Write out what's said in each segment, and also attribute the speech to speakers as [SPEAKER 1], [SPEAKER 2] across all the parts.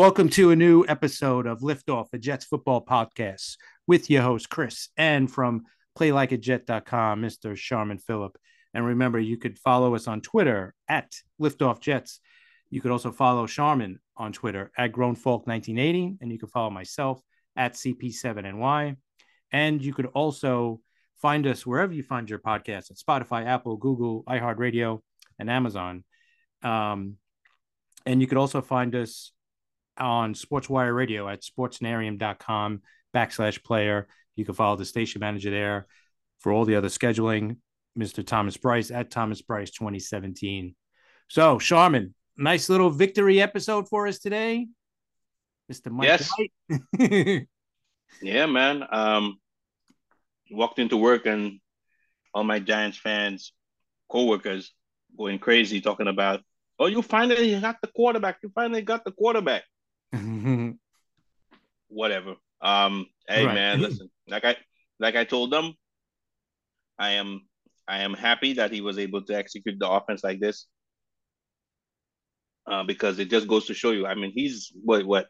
[SPEAKER 1] Welcome to a new episode of Liftoff, a Jets football podcast with your host, Chris, and from playlikeajet.com, Mr. Sharman Phillip. And remember, you could follow us on Twitter at Liftoff Jets. You could also follow Sharman on Twitter at GrownFolk1980, and you can follow myself at CP7NY. And you could also find us wherever you find your podcasts at Spotify, Apple, Google, iHeartRadio, and Amazon. Um, and you could also find us on SportsWire Radio at sportsnarium.com backslash player. You can follow the station manager there for all the other scheduling, Mr. Thomas Bryce at Thomas Bryce 2017. So, Sharman, nice little victory episode for us today. Mr. Mike
[SPEAKER 2] yes. Yeah, man. Um, walked into work and all my Giants fans, co-workers going crazy talking about, oh, you finally got the quarterback. You finally got the quarterback. Whatever. Um, hey right. man, listen, like I like I told them, I am I am happy that he was able to execute the offense like this. Uh, because it just goes to show you. I mean, he's what what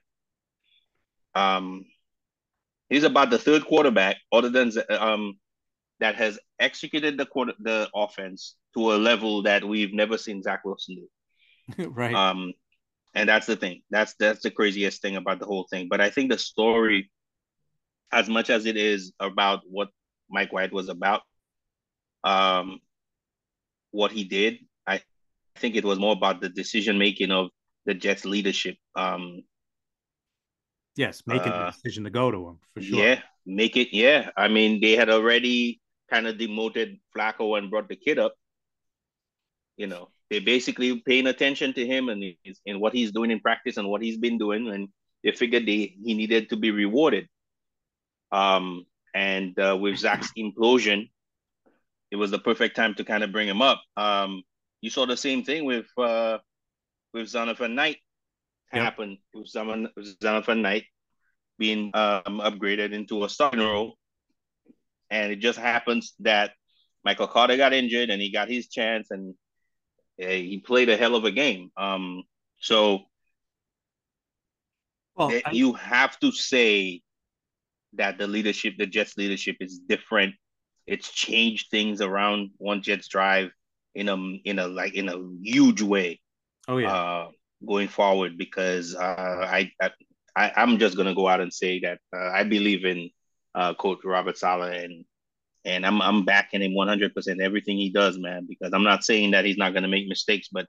[SPEAKER 2] um he's about the third quarterback other than um that has executed the quarter the offense to a level that we've never seen Zach Wilson
[SPEAKER 1] do. right.
[SPEAKER 2] Um and that's the thing. That's that's the craziest thing about the whole thing. But I think the story, as much as it is about what Mike White was about, um, what he did, I think it was more about the decision making of the Jets leadership. Um,
[SPEAKER 1] yes, making uh, the decision to go to him for sure.
[SPEAKER 2] Yeah, make it. Yeah, I mean they had already kind of demoted Flacco and brought the kid up. You know, they're basically paying attention to him and and what he's doing in practice and what he's been doing, and they figured they he needed to be rewarded. Um, and uh, with Zach's implosion, it was the perfect time to kind of bring him up. Um, you saw the same thing with uh, with Zonovan Knight yep. happen with Zonovan Knight being um, upgraded into a starting role, and it just happens that Michael Carter got injured and he got his chance and he played a hell of a game. Um, so well, I, you have to say that the leadership, the Jets leadership, is different. It's changed things around one Jets drive in a in a like in a huge way.
[SPEAKER 1] Oh yeah.
[SPEAKER 2] Uh, going forward, because uh, I, I I'm just gonna go out and say that uh, I believe in uh, Coach Robert Saleh and and I'm I'm backing him 100 percent everything he does, man. Because I'm not saying that he's not going to make mistakes, but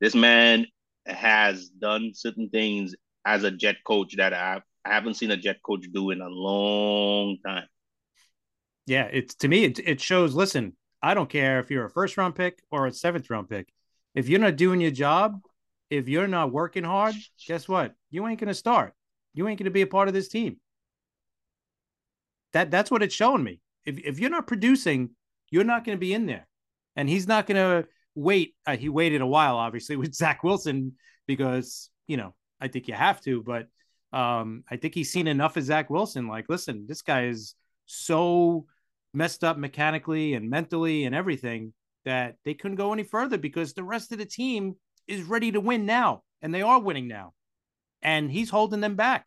[SPEAKER 2] this man has done certain things as a Jet coach that I, I haven't seen a Jet coach do in a long time.
[SPEAKER 1] Yeah, it's to me it it shows. Listen, I don't care if you're a first round pick or a seventh round pick. If you're not doing your job, if you're not working hard, guess what? You ain't going to start. You ain't going to be a part of this team. That that's what it's showing me if, if you're not producing, you're not going to be in there. And he's not going to wait. Uh, he waited a while, obviously, with Zach Wilson because, you know, I think you have to, but um, I think he's seen enough of Zach Wilson. Like, listen, this guy is so messed up mechanically and mentally and everything that they couldn't go any further because the rest of the team is ready to win now. And they are winning now. And he's holding them back.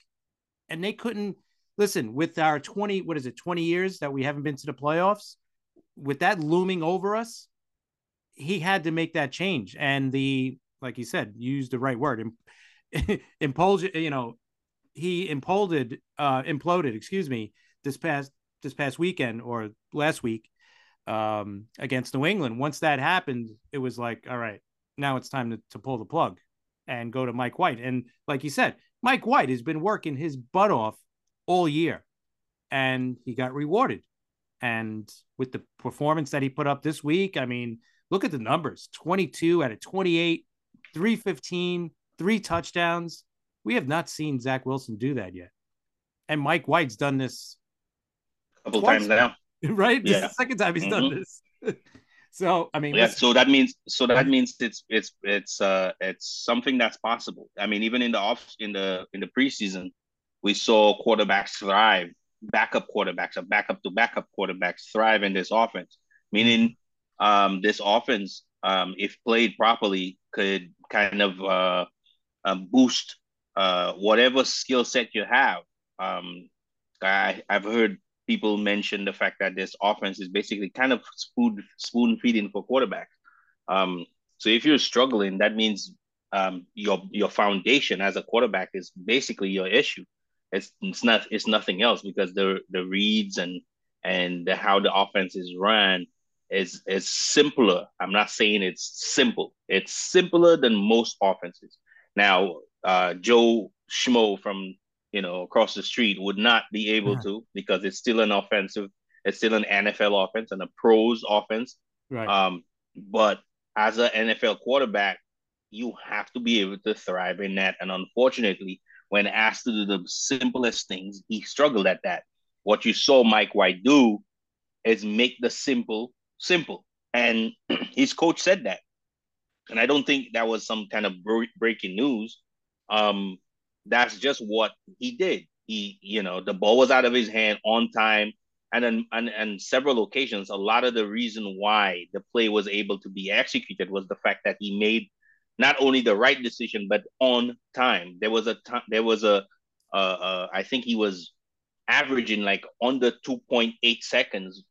[SPEAKER 1] And they couldn't listen, with our 20, what is it, 20 years that we haven't been to the playoffs, with that looming over us, he had to make that change. And the, like you said, use the right word, impulse, you know, he imploded, uh, imploded, excuse me, this past, this past weekend or last week um, against New England. Once that happened, it was like, all right, now it's time to, to pull the plug and go to Mike White. And like you said, Mike White has been working his butt off all year and he got rewarded. And with the performance that he put up this week, I mean, look at the numbers 22 out of 28, 315, three touchdowns. We have not seen Zach Wilson do that yet. And Mike White's done this
[SPEAKER 2] a couple times now.
[SPEAKER 1] Right? Yeah. This is the second time he's mm-hmm. done this. so I mean
[SPEAKER 2] Yeah, so that means so that means it's it's it's uh it's something that's possible. I mean, even in the off in the in the preseason, we saw quarterbacks thrive, backup quarterbacks, or backup to backup quarterbacks thrive in this offense. Meaning, um, this offense, um, if played properly, could kind of uh, um, boost uh, whatever skill set you have. Um, I I've heard people mention the fact that this offense is basically kind of spoon spoon feeding for quarterbacks. Um, so if you're struggling, that means um, your your foundation as a quarterback is basically your issue. It's it's not it's nothing else because the the reads and and the, how the offense is run is is simpler. I'm not saying it's simple. It's simpler than most offenses. Now, uh, Joe Schmo from you know across the street would not be able yeah. to because it's still an offensive. It's still an NFL offense and a pros offense. Right. Um, but as an NFL quarterback, you have to be able to thrive in that. And unfortunately, when asked to do the simplest things, he struggled at that. What you saw Mike White do is make the simple simple. And his coach said that. And I don't think that was some kind of breaking news. Um, that's just what he did. He, you know, the ball was out of his hand on time. And then and, several occasions, a lot of the reason why the play was able to be executed was the fact that he made not only the right decision but on time. There was a time. There was a. Uh, uh, I think he was averaging like under two point eight seconds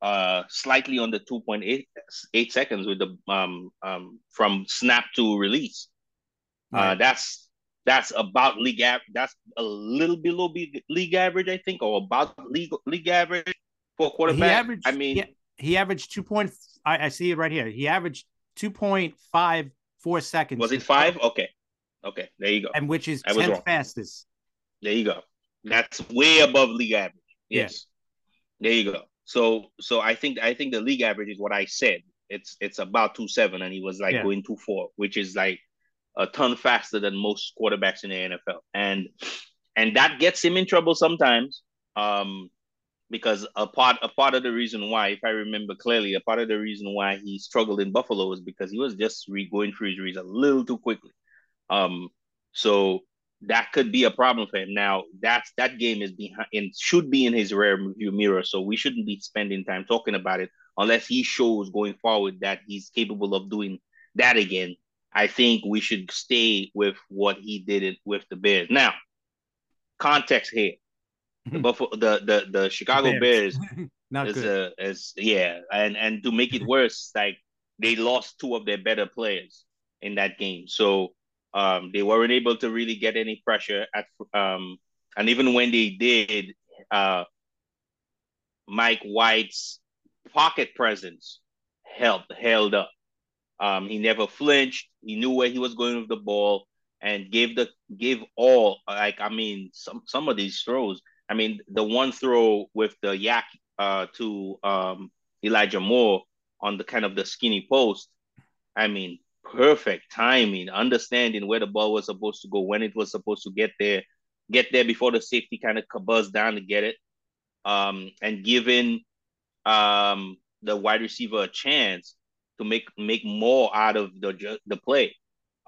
[SPEAKER 2] uh, slightly under 2.8 seconds with the um, um, from snap to release. Uh, right. Uh, that's that's about league average. That's a little below league average, I think, or about league league average for quarterback.
[SPEAKER 1] He averaged, I mean, he, he averaged two point. I, I see it right here. He averaged two point five four seconds.
[SPEAKER 2] Was it five? Okay, okay, there you go.
[SPEAKER 1] And which is tenth fastest.
[SPEAKER 2] There you go. That's way above league average. Yes. Yeah. There you go. So so I think I think the league average is what I said. It's it's about two seven, and he was like yeah. going two four, which is like a ton faster than most quarterbacks in the NFL, and and that gets him in trouble sometimes. Um, because a part a part of the reason why, if I remember clearly, a part of the reason why he struggled in Buffalo was because he was just re- going through reads a little too quickly. Um, so that could be a problem for him. Now that's that game is behind and should be in his rear view mirror. So we shouldn't be spending time talking about it unless he shows going forward that he's capable of doing that again. I think we should stay with what he did it with the Bears. Now, context here. The Buffalo, the the the Chicago Bears, Bears is good. a is yeah, and and to make it worse, like they lost two of their better players in that game. So um, they weren't able to really get any pressure at um, and even when they did, uh, Mike White's pocket presence helped held up. Um, he never flinched. He knew where he was going with the ball and gave the gave all. Like I mean, some some of these throws. I mean, the one throw with the yak uh, to um, Elijah Moore on the kind of the skinny post. I mean, perfect timing, understanding where the ball was supposed to go, when it was supposed to get there, get there before the safety kind of buzzed down to get it, um, and giving um, the wide receiver a chance to make make more out of the the play.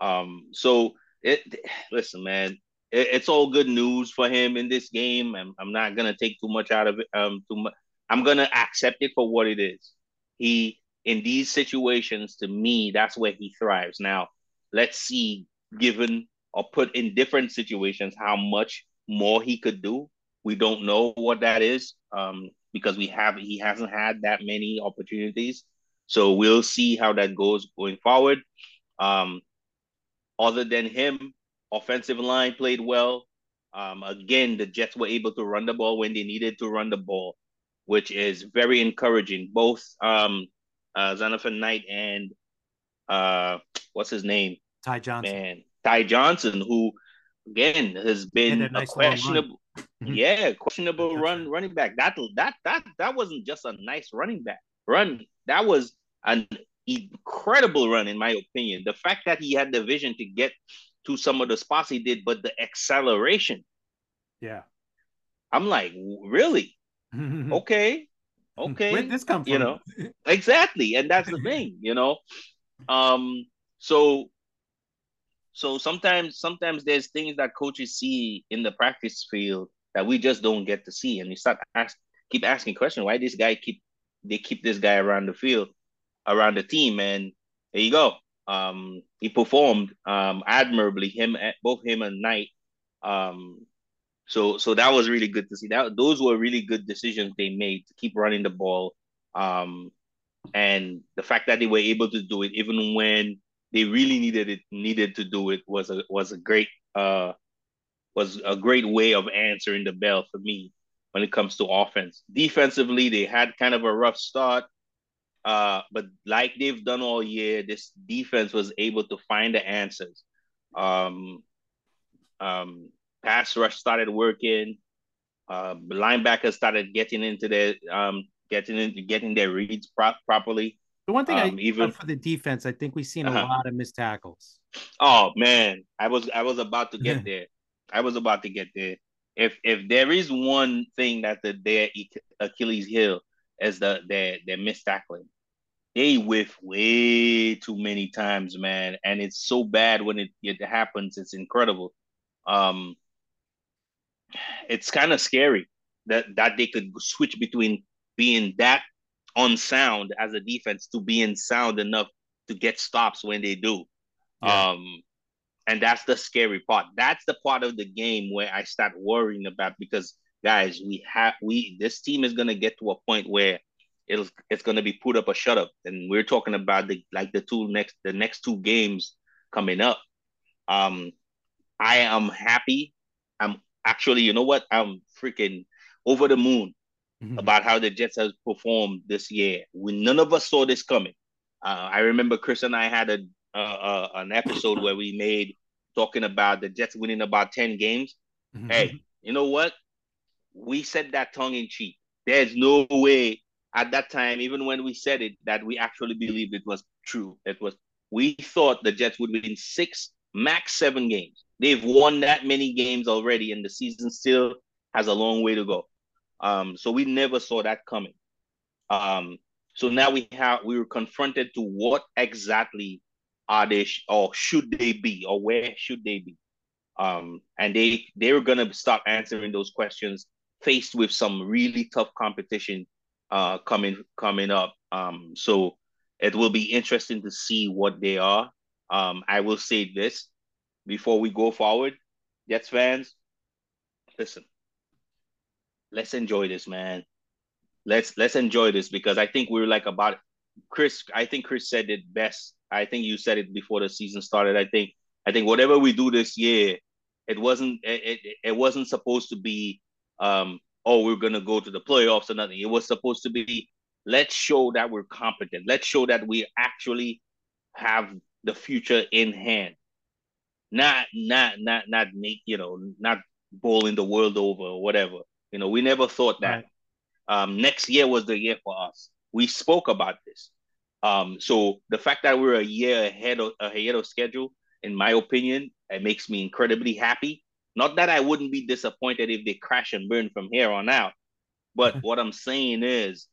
[SPEAKER 2] Um, so it listen, man, it, it's all good news for him in this game. I'm, I'm not gonna take too much out of it. Um, too much. I'm gonna accept it for what it is. He in these situations, to me, that's where he thrives. Now, let's see, given or put in different situations, how much more he could do. We don't know what that is um, because we have he hasn't had that many opportunities. So we'll see how that goes going forward. Um, other than him, offensive line played well. Um, again, the Jets were able to run the ball when they needed to run the ball, which is very encouraging. Both um, uh, Knight and uh, what's his name?
[SPEAKER 1] Ty Johnson.
[SPEAKER 2] Man, Ty Johnson, who again has been a, nice a questionable, mm-hmm. yeah, questionable run running back. That that that that wasn't just a nice running back run. That was an incredible run, in my opinion. The fact that he had the vision to get to some of the spots he did, but the acceleration.
[SPEAKER 1] Yeah.
[SPEAKER 2] I'm like, really? okay. Okay.
[SPEAKER 1] Where'd this come from?
[SPEAKER 2] you know? Exactly. And that's the thing you know? Um so so sometimes sometimes there's things that coaches see in the practice field that we just don't get to see and you start ask keep asking questions why this guy keep they keep this guy around the field around the team and there you go Um, he performed um, admirably. Him, both him and Knight. Um, so so that was really good to see. That those were really good decisions they made to keep running the ball. Um, and the fact that they were able to do it even when they really needed it needed to do it was a was a great uh was a great way of answering the bell for me when it comes to offense. Defensively, they had kind of a rough start. Uh, but like they've done all year, this defense was able to find the answers. Um, um, pass rush started working. Uh, linebackers started getting into their um, getting into getting their reads pro- properly.
[SPEAKER 1] The one thing um, I even for the defense, I think we've seen uh-huh. a lot of missed tackles.
[SPEAKER 2] Oh man, I was I was about to get there. I was about to get there. If if there is one thing that the their Achilles heel is the their their missed tackling. They whiff way too many times, man, and it's so bad when it, it happens. It's incredible. Um, it's kind of scary that that they could switch between being that unsound as a defense to being sound enough to get stops when they do. Yeah. Um, and that's the scary part. That's the part of the game where I start worrying about because guys, we have we this team is gonna get to a point where it'll it's gonna be put up or shut up. And we're talking about the like the two next the next two games coming up. Um I am happy. I'm actually, you know what? I'm freaking over the moon mm-hmm. about how the Jets have performed this year. We none of us saw this coming. Uh, I remember Chris and I had a uh, uh, an episode where we made talking about the Jets winning about ten games. Mm-hmm. Hey, you know what? We said that tongue in cheek. There's no way at that time, even when we said it, that we actually believed it was true. It was. We thought the Jets would win six, max seven games. They've won that many games already, and the season still has a long way to go. Um, so we never saw that coming. Um, so now we have we were confronted to what exactly are they sh- or should they be or where should they be? Um, and they they were gonna start answering those questions faced with some really tough competition uh, coming coming up. Um, so it will be interesting to see what they are. Um, I will say this before we go forward, Jets fans, listen, let's enjoy this, man. Let's let's enjoy this because I think we are like about Chris. I think Chris said it best. I think you said it before the season started. I think I think whatever we do this year, it wasn't it, it, it wasn't supposed to be um oh we're gonna go to the playoffs or nothing. It was supposed to be let's show that we're competent. Let's show that we actually have the future in hand. Not not not not make you know not bowling the world over or whatever. You know, we never thought that. Right. Um, next year was the year for us. We spoke about this. Um, so the fact that we're a year ahead of ahead of schedule, in my opinion, it makes me incredibly happy. Not that I wouldn't be disappointed if they crash and burn from here on out, but what I'm saying is,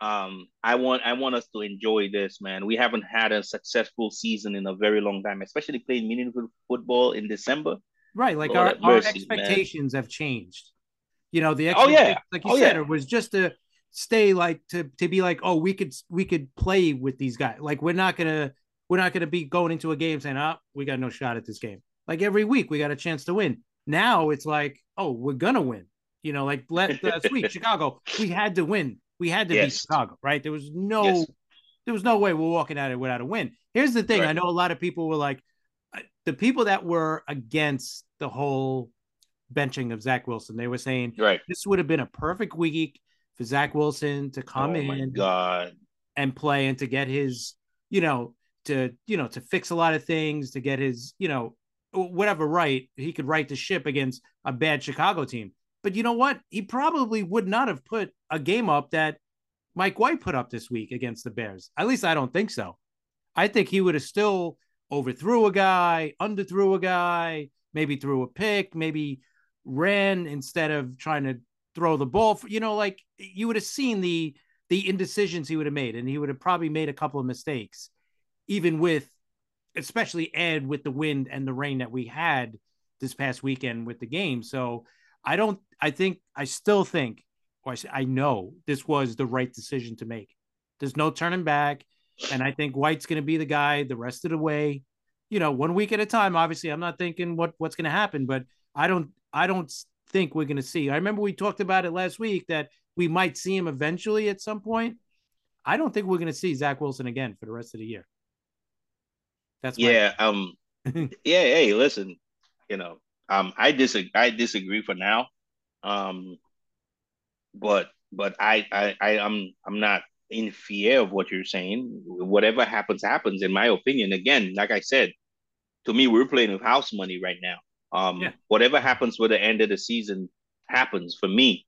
[SPEAKER 2] um, I want I want us to enjoy this, man. We haven't had a successful season in a very long time, especially playing meaningful football in December.
[SPEAKER 1] Right, like Lord our, mercy, our expectations man. have changed. You know, the oh yeah, like you oh, said, yeah. it was just to stay like to to be like, oh, we could we could play with these guys. Like we're not gonna we're not gonna be going into a game saying, oh, we got no shot at this game. Like every week we got a chance to win. Now it's like, oh, we're gonna win. You know, like uh, last week, Chicago, we had to win. We had to yes. beat Chicago, right? There was no yes. there was no way we're walking out of it without a win. Here's the thing: right. I know a lot of people were like, uh, the people that were against the whole benching of Zach Wilson. They were saying
[SPEAKER 2] right.
[SPEAKER 1] this would have been a perfect week for Zach Wilson to come oh in
[SPEAKER 2] God.
[SPEAKER 1] and play and to get his, you know, to you know to fix a lot of things, to get his, you know, Uh, whatever right. He could right the ship against a bad Chicago team. But you know what? He probably would not have put a game up that Mike White put up this week against the Bears. At least I don't think so. I think he would have still overthrew a guy, underthrew a guy, maybe threw a pick, maybe ran instead of trying to throw the ball. For, you know, like you would have seen the the indecisions he would have made, and he would have probably made a couple of mistakes, even with, especially Ed with the wind and the rain that we had this past weekend with the game. So I don't. I think I still think, or I, I know this was the right decision to make. There's no turning back. And I think White's going to be the guy the rest of the way. You know, one week at a time. Obviously, I'm not thinking what what's going to happen, but I don't I don't think we're going to see. I remember we talked about it last week that we might see him eventually at some point. I don't think we're going to see Zach Wilson again for the rest of the year.
[SPEAKER 2] That's yeah. Um. yeah. Hey, listen. You know, um, I disagree. I disagree for now. Um, but but I I I am I'm not in fear of what you're saying. Whatever happens, happens. In my opinion, again, like I said, to me, we're playing with house money right now. Um, yeah. whatever happens with the end of the season happens for me.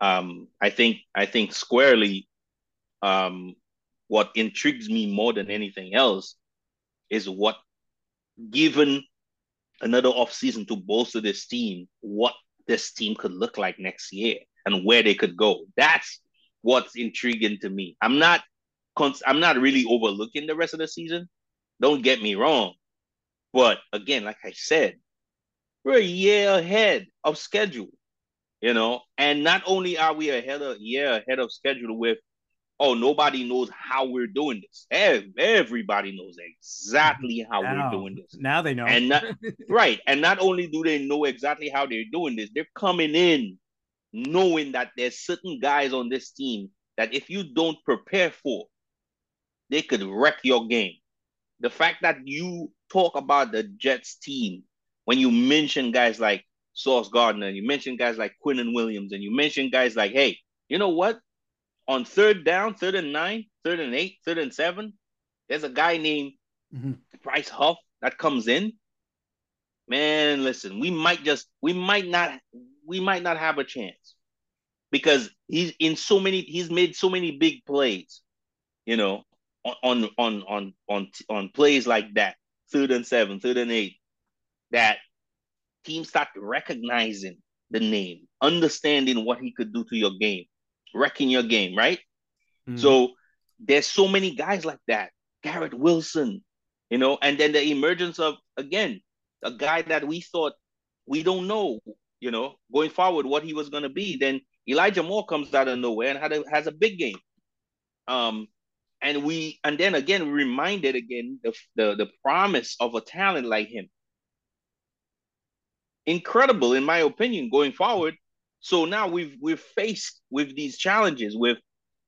[SPEAKER 2] Um, I think I think squarely. Um, what intrigues me more than anything else is what, given another off season to bolster this team, what this team could look like next year and where they could go. That's what's intriguing to me. I'm not I'm not really overlooking the rest of the season. Don't get me wrong. But again, like I said, we're a year ahead of schedule, you know, and not only are we ahead of year ahead of schedule with, oh, nobody knows how we're doing this. Everybody knows exactly how now, we're doing this.
[SPEAKER 1] Now they know.
[SPEAKER 2] And not, right. And not only do they know exactly how they're doing this, they're coming in knowing that there's certain guys on this team that if you don't prepare for, they could wreck your game. The fact that you talk about the Jets team when you mention guys like Sauce Gardner, you mention guys like Quinnen Williams, and you mention guys like, hey, you know what? On third down, third and nine, third and eight, third and seven, there's a guy named mm-hmm. Bryce Huff that comes in. Man, listen, we might just we might not we might not have a chance because he's in so many he's made so many big plays you know on on on on on plays like that third and seven third and eight that teams start recognizing the name understanding what he could do to your game wrecking your game right mm-hmm. so there's so many guys like that garrett wilson you know and then the emergence of again a guy that we thought we don't know you know, going forward, what he was going to be. Then Elijah Moore comes out of nowhere and had a, has a big game. Um, and we and then again reminded again the, the the promise of a talent like him. Incredible, in my opinion, going forward. So now we've we're faced with these challenges with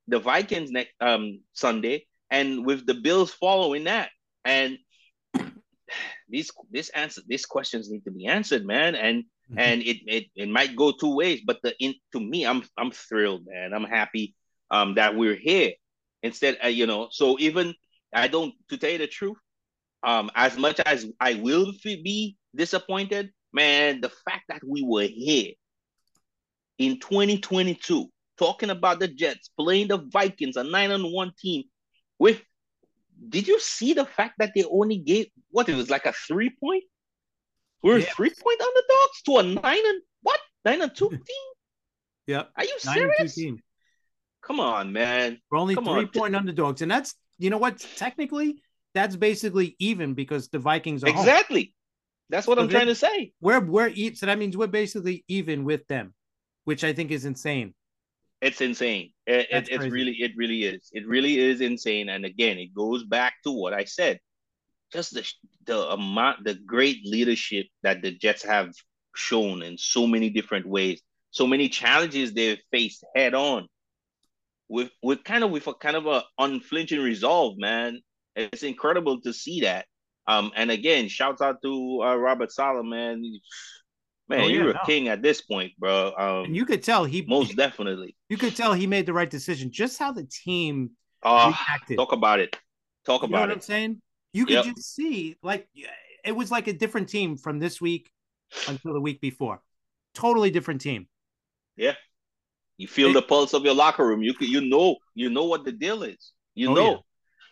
[SPEAKER 2] the Vikings next um Sunday and with the Bills following that. And these this answer these questions need to be answered, man. And Mm-hmm. and it, it it might go two ways. But the in to me, I'm I'm thrilled, man. I'm happy um that we're here. Instead, uh, you know, so even I don't to tell you the truth, um, as much as I will be disappointed, man, the fact that we were here in 2022 talking about the Jets playing the Vikings, a nine on one team with. Did you see the fact that they only gave what it was like a three point we're yeah. three point underdogs to a nine and what? Nine and two team?
[SPEAKER 1] Yep.
[SPEAKER 2] Are you nine serious? team. Come on, man.
[SPEAKER 1] We're only
[SPEAKER 2] Come
[SPEAKER 1] three on. point underdogs. And that's you know what? Technically, that's basically even because the Vikings are
[SPEAKER 2] exactly. Home. That's what so I'm trying to say.
[SPEAKER 1] We're we're so that means we're basically even with them, which I think is insane.
[SPEAKER 2] It's insane. It, it, it's really it really is. It really is insane. And again, it goes back to what I said just the the amount, the great leadership that the Jets have shown in so many different ways, so many challenges they've faced head on, with with kind of with a kind of a unflinching resolve, man. It's incredible to see that. Um, and again, shouts out to uh, Robert Saleh, man. Oh, yeah, you're a no. king at this point, bro. Um,
[SPEAKER 1] and you could tell he
[SPEAKER 2] most definitely.
[SPEAKER 1] You could tell he made the right decision. Just how the team
[SPEAKER 2] uh, reacted. Talk about it. Talk about it.
[SPEAKER 1] you
[SPEAKER 2] about
[SPEAKER 1] it. I'm saying you could yep. just see like it was like a different team from this week until the week before. Totally different team.
[SPEAKER 2] Yeah. You feel it, the pulse of your locker room. You you know you know what the deal is. You oh, know. Yeah.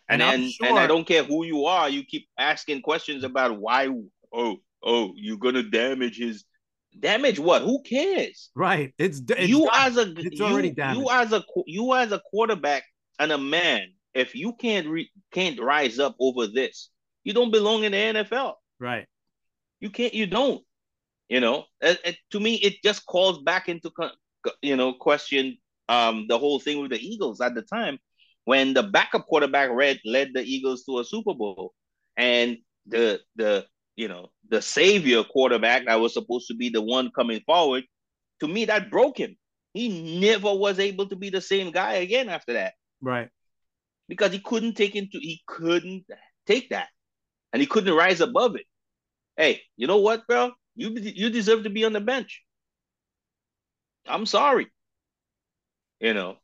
[SPEAKER 2] And and, and, sure, and I don't care who you are, you keep asking questions about why oh oh you're gonna damage his damage what? Who cares?
[SPEAKER 1] Right. It's, it's
[SPEAKER 2] you done. as a it's you, already damaged. you as a you as a quarterback and a man if you can't re- can't rise up over this, you don't belong in the NFL.
[SPEAKER 1] Right.
[SPEAKER 2] You can't. You don't. You know. It, it, to me, it just calls back into you know question um the whole thing with the Eagles at the time when the backup quarterback led led the Eagles to a Super Bowl, and the the you know the savior quarterback that was supposed to be the one coming forward, to me that broke him. He never was able to be the same guy again after that.
[SPEAKER 1] Right.
[SPEAKER 2] Because he couldn't take into he couldn't take that, and he couldn't rise above it. Hey, you know what, bro? You you deserve to be on the bench. I'm sorry. You know.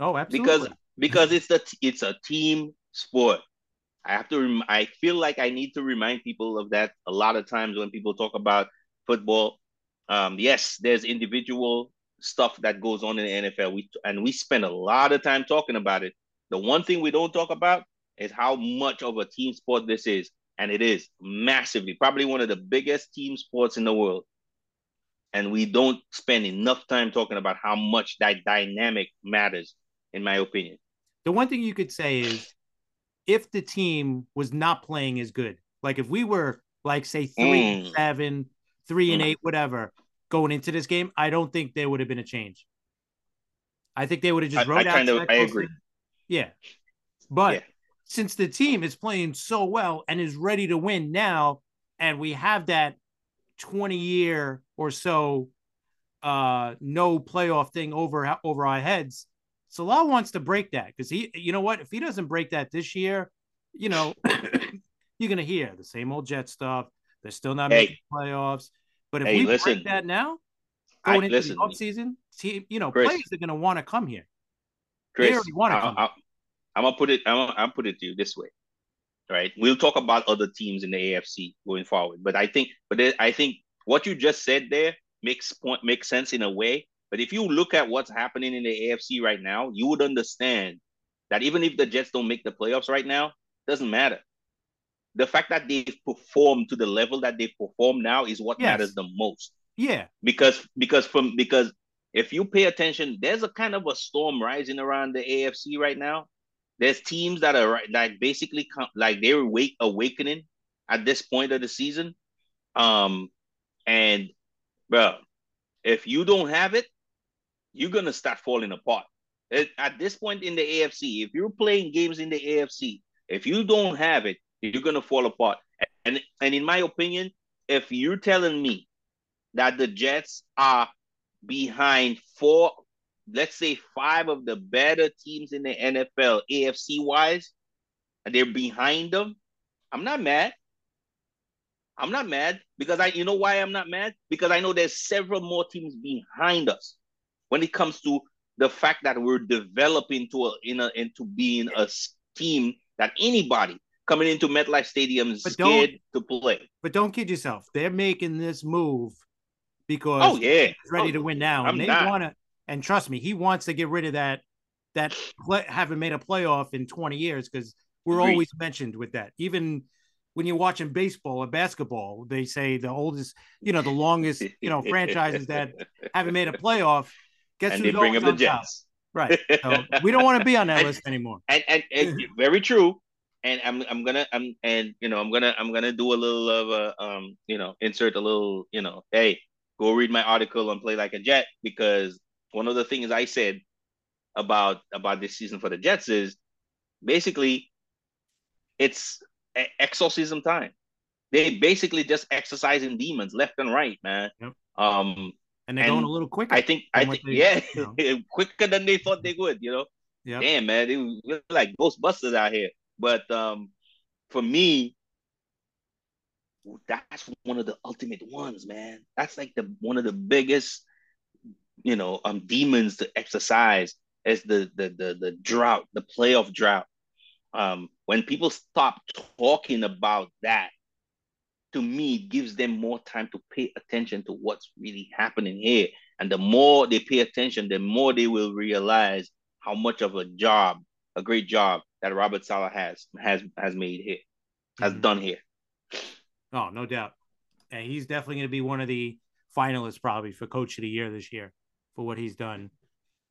[SPEAKER 1] Oh, absolutely.
[SPEAKER 2] Because because it's the it's a team sport. I have to. I feel like I need to remind people of that a lot of times when people talk about football. Um, yes, there's individual stuff that goes on in the NFL. We and we spend a lot of time talking about it. The one thing we don't talk about is how much of a team sport this is, and it is massively, probably one of the biggest team sports in the world. And we don't spend enough time talking about how much that dynamic matters, in my opinion.
[SPEAKER 1] The one thing you could say is if the team was not playing as good, like if we were like say three mm. and seven, three mm. and eight, whatever, going into this game, I don't think there would have been a change. I think they would have just wrote I,
[SPEAKER 2] I out. Kind of, I agree.
[SPEAKER 1] Yeah, but yeah. since the team is playing so well and is ready to win now, and we have that twenty year or so uh no playoff thing over over our heads Saleh wants to break that because he, you know what? If he doesn't break that this year, you know, you're gonna hear the same old Jet stuff. They're still not hey. making playoffs. But if hey, we listen, break that now, going I, into listen, the offseason, team, you know, Chris, players are gonna want to come here.
[SPEAKER 2] Chris, they already want to come. I, am gonna put it. I'm gonna, I'll put it to you this way, right? We'll talk about other teams in the AFC going forward, but I think, but I think what you just said there makes point makes sense in a way but if you look at what's happening in the AFC right now, you would understand that even if the Jets don't make the playoffs right now, doesn't matter. The fact that they've performed to the level that they've performed now is what yes. matters the most.
[SPEAKER 1] Yeah.
[SPEAKER 2] Because because from because if you pay attention, there's a kind of a storm rising around the AFC right now. There's teams that are like basically like they're awake, awakening at this point of the season. Um, and bro, if you don't have it, you're gonna start falling apart. At this point in the AFC, if you're playing games in the AFC, if you don't have it, you're gonna fall apart. And and in my opinion, if you're telling me that the Jets are behind four, let's say five of the better teams in the NFL, AFC wise, and they're behind them, I'm not mad. I'm not mad because I, you know why I'm not mad? Because I know there's several more teams behind us when it comes to the fact that we're developing to a, in a, into being a team that anybody coming into MetLife Stadium is scared to play.
[SPEAKER 1] But don't kid yourself. They're making this move because
[SPEAKER 2] oh yeah,
[SPEAKER 1] he's ready oh, to win now, and I'm they want to. And trust me, he wants to get rid of that that play, haven't made a playoff in 20 years because we're Agreed. always mentioned with that. Even when you're watching baseball or basketball, they say the oldest, you know, the longest, you know, franchises that haven't made a playoff
[SPEAKER 2] Guess and they bring up the Jets.
[SPEAKER 1] Top? Right. So we don't want to be on that and, list anymore.
[SPEAKER 2] And, and, and very true. And I'm I'm gonna I'm and you know I'm gonna I'm gonna do a little of a um you know insert a little you know hey go read my article and play like a Jet because one of the things I said about about this season for the Jets is basically it's exorcism time. They basically just exercising demons left and right, man. Yep. Um,
[SPEAKER 1] and they're and going a little quicker.
[SPEAKER 2] I think, I think, they, yeah, you know. quicker than they thought they would. You know, yeah. Damn, man, they were like Ghostbusters out here. But um, for me, that's one of the ultimate ones, man. That's like the one of the biggest, you know, um, demons to exercise is the the the the drought, the playoff drought. Um, when people stop talking about that to me gives them more time to pay attention to what's really happening here. And the more they pay attention, the more they will realize how much of a job, a great job that Robert Saleh has has has made here, has mm-hmm. done here.
[SPEAKER 1] Oh, no doubt. And he's definitely going to be one of the finalists probably for coach of the year this year for what he's done.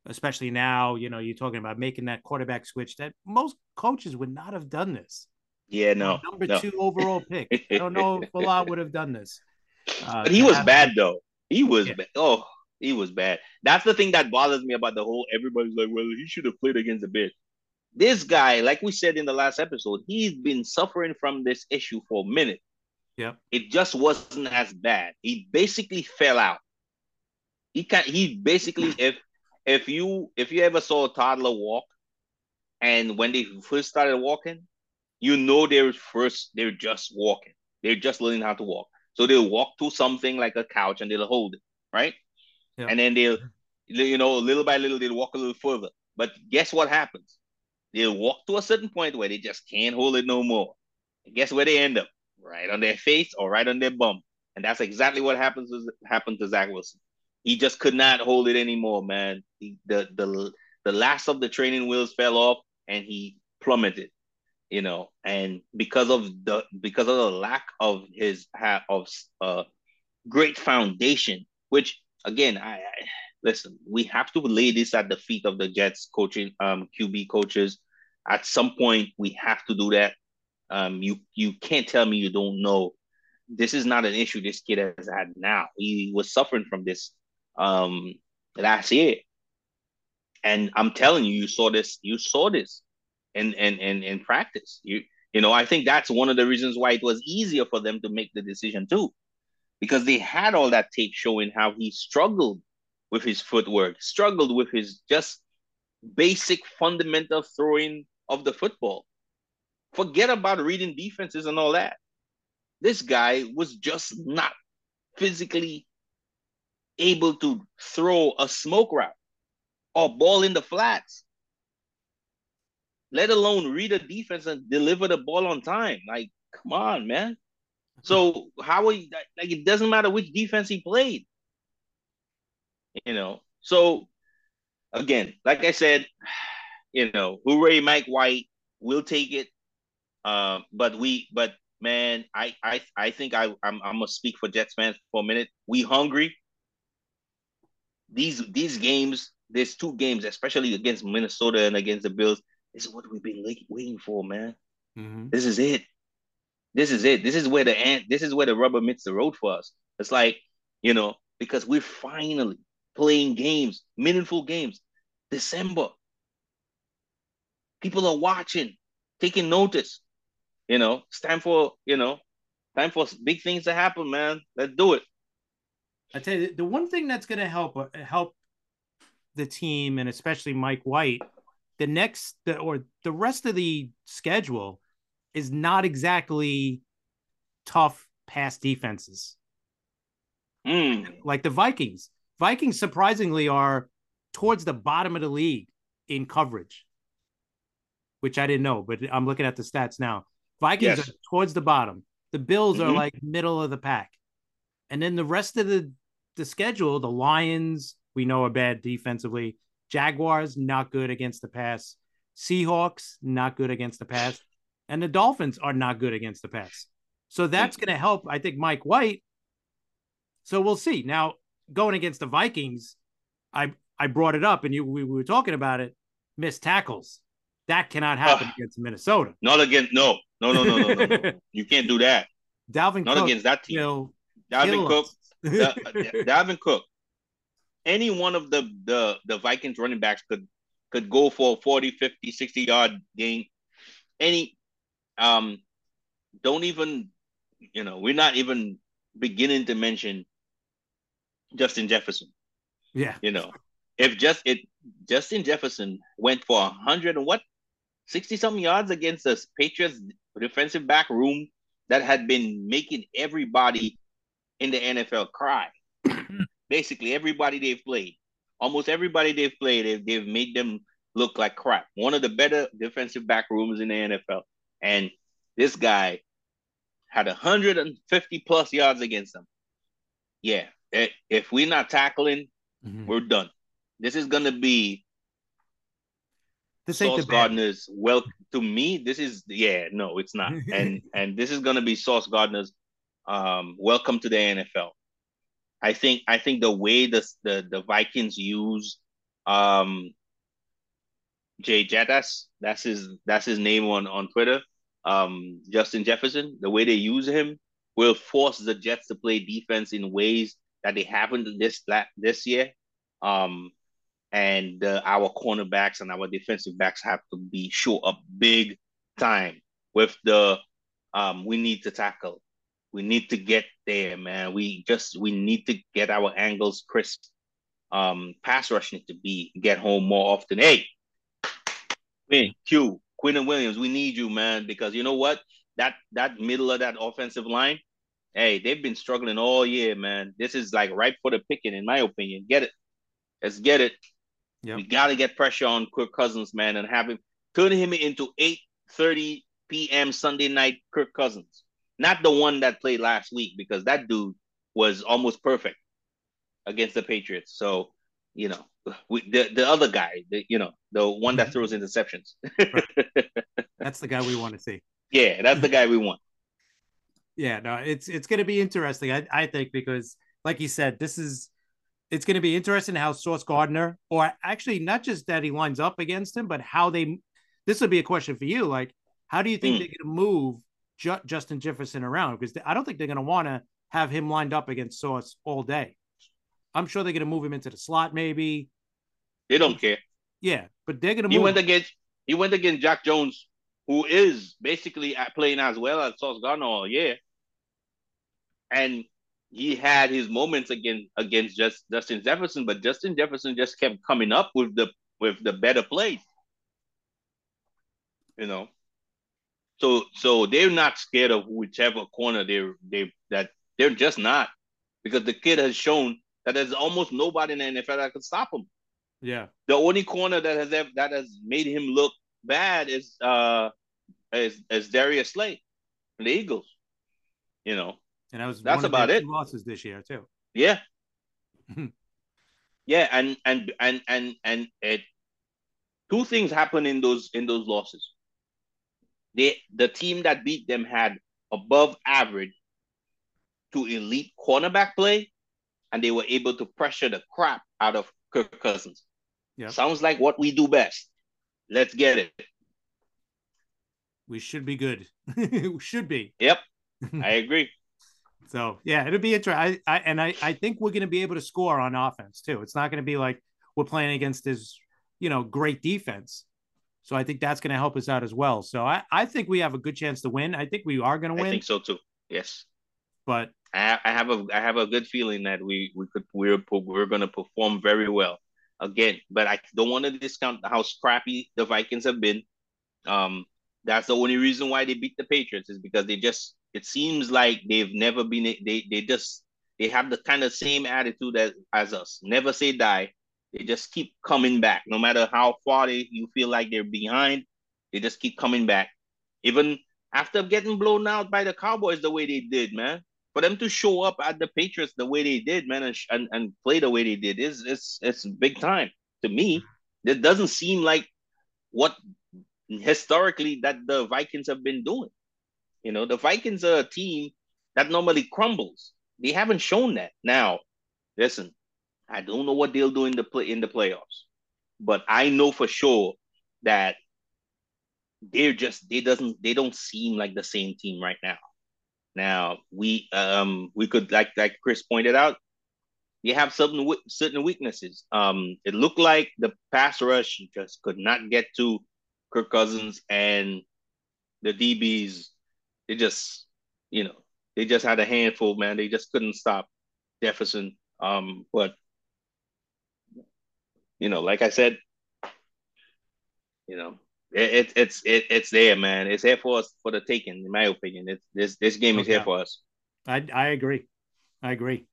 [SPEAKER 1] Especially now, you know, you're talking about making that quarterback switch that most coaches would not have done this.
[SPEAKER 2] Yeah, no.
[SPEAKER 1] Number
[SPEAKER 2] no.
[SPEAKER 1] two overall pick. I don't know if Bilal would have done this.
[SPEAKER 2] Uh, but he was bad though. He was yeah. oh, he was bad. That's the thing that bothers me about the whole. Everybody's like, well, he should have played against the Bears. this guy, like we said in the last episode, he's been suffering from this issue for a minute.
[SPEAKER 1] Yeah.
[SPEAKER 2] It just wasn't as bad. He basically fell out. He can he basically if if you if you ever saw a toddler walk and when they first started walking, you know they're first they're just walking. They're just learning how to walk. So they'll walk to something like a couch and they'll hold it, right? Yep. And then they'll you know, little by little they'll walk a little further. But guess what happens? They'll walk to a certain point where they just can't hold it no more. And guess where they end up? Right on their face or right on their bum. And that's exactly what happens happened to Zach Wilson. He just could not hold it anymore, man. He, the the the last of the training wheels fell off and he plummeted, you know. And because of the because of the lack of his of uh great foundation, which again I, I listen, we have to lay this at the feet of the Jets coaching um QB coaches. At some point, we have to do that. Um, you you can't tell me you don't know. This is not an issue this kid has had now. He was suffering from this um last year. And I'm telling you, you saw this, you saw this in in in, in practice. You you know, I think that's one of the reasons why it was easier for them to make the decision too. Because they had all that tape showing how he struggled with his footwork, struggled with his just basic fundamental throwing of the football. Forget about reading defenses and all that. This guy was just not physically able to throw a smoke route or ball in the flats, let alone read a defense and deliver the ball on time. Like, come on, man. So how are you like it doesn't matter which defense he played. You know, so again, like I said, you know, hooray, Mike White, we'll take it. Uh, but we, but man, I, I, I think I, I'm, I'm gonna speak for Jets fans for a minute. We hungry. These, these games, there's two games, especially against Minnesota and against the Bills. This is what we've been waiting for, man. Mm-hmm. This is it. This is it. This is where the ant. This is where the rubber meets the road for us. It's like, you know, because we're finally playing games, meaningful games. December. People are watching, taking notice. You know, it's time for, you know, time for big things to happen, man. Let's do it.
[SPEAKER 1] I tell you, the one thing that's going to help uh, help the team and especially Mike White, the next the, or the rest of the schedule is not exactly tough pass defenses.
[SPEAKER 2] Mm.
[SPEAKER 1] Like the Vikings. Vikings surprisingly are towards the bottom of the league in coverage, which I didn't know, but I'm looking at the stats now. Vikings yes. are towards the bottom. The Bills mm-hmm. are like middle of the pack. And then the rest of the the schedule, the Lions, we know are bad defensively. Jaguars, not good against the pass. Seahawks, not good against the pass. And the Dolphins are not good against the pass. So that's going to help, I think, Mike White. So we'll see. Now, going against the Vikings, I I brought it up and you we, we were talking about it. Missed tackles. That cannot happen uh, against Minnesota.
[SPEAKER 2] Not against no, no, no, no, no, no. no. you can't do that.
[SPEAKER 1] Dalvin
[SPEAKER 2] not
[SPEAKER 1] Cook,
[SPEAKER 2] against that team. You know, Dalvin Cook, da, Dalvin Cook. Any one of the the the Vikings running backs could could go for a 40, 50, 60 yard gain. Any um don't even you know, we're not even beginning to mention Justin Jefferson.
[SPEAKER 1] Yeah.
[SPEAKER 2] You know, if just it Justin Jefferson went for a hundred and what, sixty something yards against the Patriots defensive back room that had been making everybody in the NFL cry. Basically, everybody they've played, almost everybody they've played, they've, they've made them look like crap. One of the better defensive back rooms in the NFL, and this guy had 150 plus yards against them. Yeah, if we're not tackling, mm-hmm. we're done. This is gonna be this Sauce Gardner's well to me. This is yeah, no, it's not, and and this is gonna be Sauce Gardner's um, welcome to the NFL. I think I think the way the the, the Vikings use um, Jay Jettas, that's his that's his name on on Twitter. Um, Justin Jefferson, the way they use him will force the Jets to play defense in ways that they haven't this this year. Um, and uh, our cornerbacks and our defensive backs have to be show up big time with the um we need to tackle. We need to get there, man. We just we need to get our angles crisp. Um, pass rush need to be get home more often. Hey, man, Q, Quinnen Williams, we need you, man, because you know what? That that middle of that offensive line, hey, they've been struggling all year, man. This is like right for the picking, in my opinion. Get it. Let's get it. Yep. We got to get pressure on Kirk Cousins, man, and have him turn him into 8:30 p.m. Sunday night Kirk Cousins. Not the one that played last week because that dude was almost perfect against the Patriots. So, you know, we, the the other guy, the you know, the one that throws interceptions.
[SPEAKER 1] right. That's the guy we want to see.
[SPEAKER 2] Yeah, that's the guy we want.
[SPEAKER 1] Yeah, no, it's it's going to be interesting. I I think because, like you said, this is it's going to be interesting how Sauce Gardner, or actually not just that he lines up against him, but how they. This would be a question for you. Like, how do you think mm. they're going to move Ju- Justin Jefferson around? Because I don't think they're going to want to have him lined up against Sauce all day. I'm sure they're going to move him into the slot, maybe.
[SPEAKER 2] They don't care.
[SPEAKER 1] Yeah, but they're going to.
[SPEAKER 2] He went against he went against Jack Jones, who is basically playing as well as Sauce Gardner all year, and he had his moments against against just Justin Jefferson, but Justin Jefferson just kept coming up with the with the better plays. You know, so so they're not scared of whichever corner they they that they're just not because the kid has shown that there's almost nobody in the NFL that can stop him.
[SPEAKER 1] Yeah.
[SPEAKER 2] The only corner that has ever, that has made him look bad is uh is, is Darius Slay the Eagles. You know.
[SPEAKER 1] And that was that's about it. Losses this year too.
[SPEAKER 2] Yeah. yeah, and and and and and it two things happen in those in those losses. They the team that beat them had above average to elite cornerback play, and they were able to pressure the crap out of Kirk Cousins. Yeah. Sounds like what we do best. Let's get it.
[SPEAKER 1] We should be good. we should be.
[SPEAKER 2] Yep. I agree.
[SPEAKER 1] so yeah, it'll be interesting. I, I and I, I think we're gonna be able to score on offense too. It's not gonna be like we're playing against this, you know, great defense. So I think that's going to help us out as well. So I, I think we have a good chance to win. I think we are going to win. I
[SPEAKER 2] think so too. Yes.
[SPEAKER 1] But
[SPEAKER 2] I, I have a I have a good feeling that we we could we're we're going to perform very well again. But I don't want to discount how scrappy the Vikings have been. Um, that's the only reason why they beat the Patriots is because they just it seems like they've never been they they just they have the kind of same attitude as, as us. Never say die. They just keep coming back. No matter how far they you feel like they're behind, they just keep coming back. Even after getting blown out by the Cowboys the way they did, man. For them to show up at the Patriots the way they did, man, and, and, and play the way they did is it's it's big time to me. It doesn't seem like what historically that the Vikings have been doing. You know, the Vikings are a team that normally crumbles. They haven't shown that. Now, listen, I don't know what they'll do in the play in the playoffs, but I know for sure that they're just they doesn't they don't seem like the same team right now. Now we um we could like like Chris pointed out, you have certain certain weaknesses. Um, it looked like the pass rush just could not get to Kirk Cousins and the DBs. They just you know they just had a handful, man. They just couldn't stop Jefferson. Um, but you know, like I said, you know, it, it, it's it, it's there, man. It's here for us for the taking, in my opinion. It's this this game is here for us.
[SPEAKER 1] I I agree. I agree.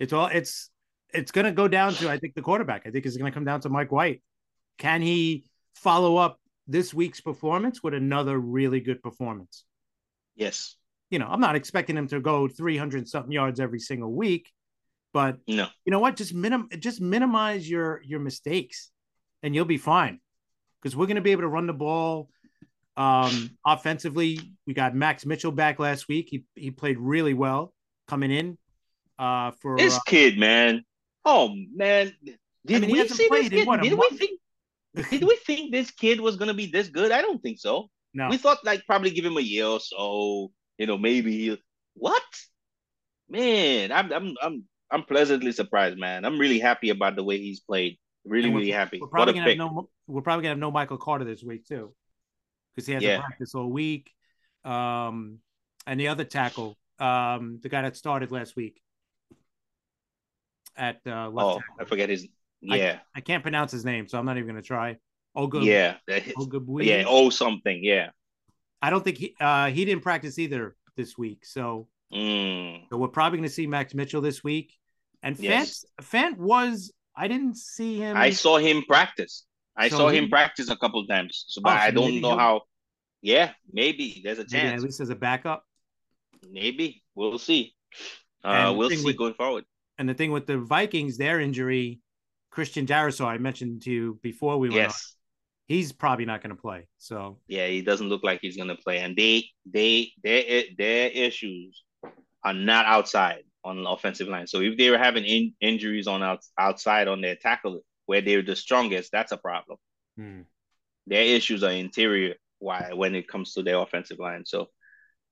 [SPEAKER 1] It's all it's it's gonna go down to I think the quarterback. I think it's gonna come down to Mike White. Can he follow up this week's performance with another really good performance?
[SPEAKER 2] Yes.
[SPEAKER 1] You know, I'm not expecting him to go 300 something yards every single week, but
[SPEAKER 2] no,
[SPEAKER 1] you know what? Just minim just minimize your your mistakes, and you'll be fine. Because we're going to be able to run the ball um, offensively. We got Max Mitchell back last week. He he played really well coming in. Uh, for
[SPEAKER 2] this
[SPEAKER 1] uh,
[SPEAKER 2] kid, man. Oh man, did I mean, we see this kid? What, did we think? did we think this kid was gonna be this good? I don't think so.
[SPEAKER 1] No,
[SPEAKER 2] we thought like probably give him a year or so. You know, maybe he. what? Man, I'm I'm I'm I'm pleasantly surprised, man. I'm really happy about the way he's played. Really, really happy.
[SPEAKER 1] We're
[SPEAKER 2] What
[SPEAKER 1] probably
[SPEAKER 2] a
[SPEAKER 1] gonna
[SPEAKER 2] pick.
[SPEAKER 1] have no. We're probably gonna have no Michael Carter this week too, because he hasn't
[SPEAKER 2] Yeah.
[SPEAKER 1] practiced all week. Um, and the other tackle, um, the guy that started last week at uh, left
[SPEAKER 2] Oh,
[SPEAKER 1] tackle.
[SPEAKER 2] I forget his. Yeah,
[SPEAKER 1] I can't pronounce his name, so I'm not even gonna try. Oga,
[SPEAKER 2] yeah,
[SPEAKER 1] Ogabui.
[SPEAKER 2] yeah. Oh, something. Yeah.
[SPEAKER 1] I don't think he uh, he didn't practice either this week, so
[SPEAKER 2] Mm.
[SPEAKER 1] so we're probably gonna see Max Mitchell this week. And Fant,
[SPEAKER 2] Yes.
[SPEAKER 1] Fant was I didn't see him.
[SPEAKER 2] I saw him practice. I
[SPEAKER 1] So
[SPEAKER 2] saw
[SPEAKER 1] he-
[SPEAKER 2] him practice a couple times, so, but
[SPEAKER 1] Oh, so
[SPEAKER 2] I don't know
[SPEAKER 1] he'll-
[SPEAKER 2] how. Yeah, maybe there's a
[SPEAKER 1] maybe at least as a backup.
[SPEAKER 2] Maybe we'll see. Uh, we'll see
[SPEAKER 1] with-
[SPEAKER 2] going forward.
[SPEAKER 1] And the thing with the Vikings, their injury, Christian Darrisaw, I mentioned to you before we went on,
[SPEAKER 2] Yes.
[SPEAKER 1] he's probably not going to play. So
[SPEAKER 2] Yeah, he doesn't look like he's gonna play, and they they their their issues are not outside on the offensive line. So if they were having in, injuries on out, outside on their tackle where they're the strongest, that's a problem.
[SPEAKER 1] hmm.
[SPEAKER 2] Their issues are interior why when it comes to their offensive line. So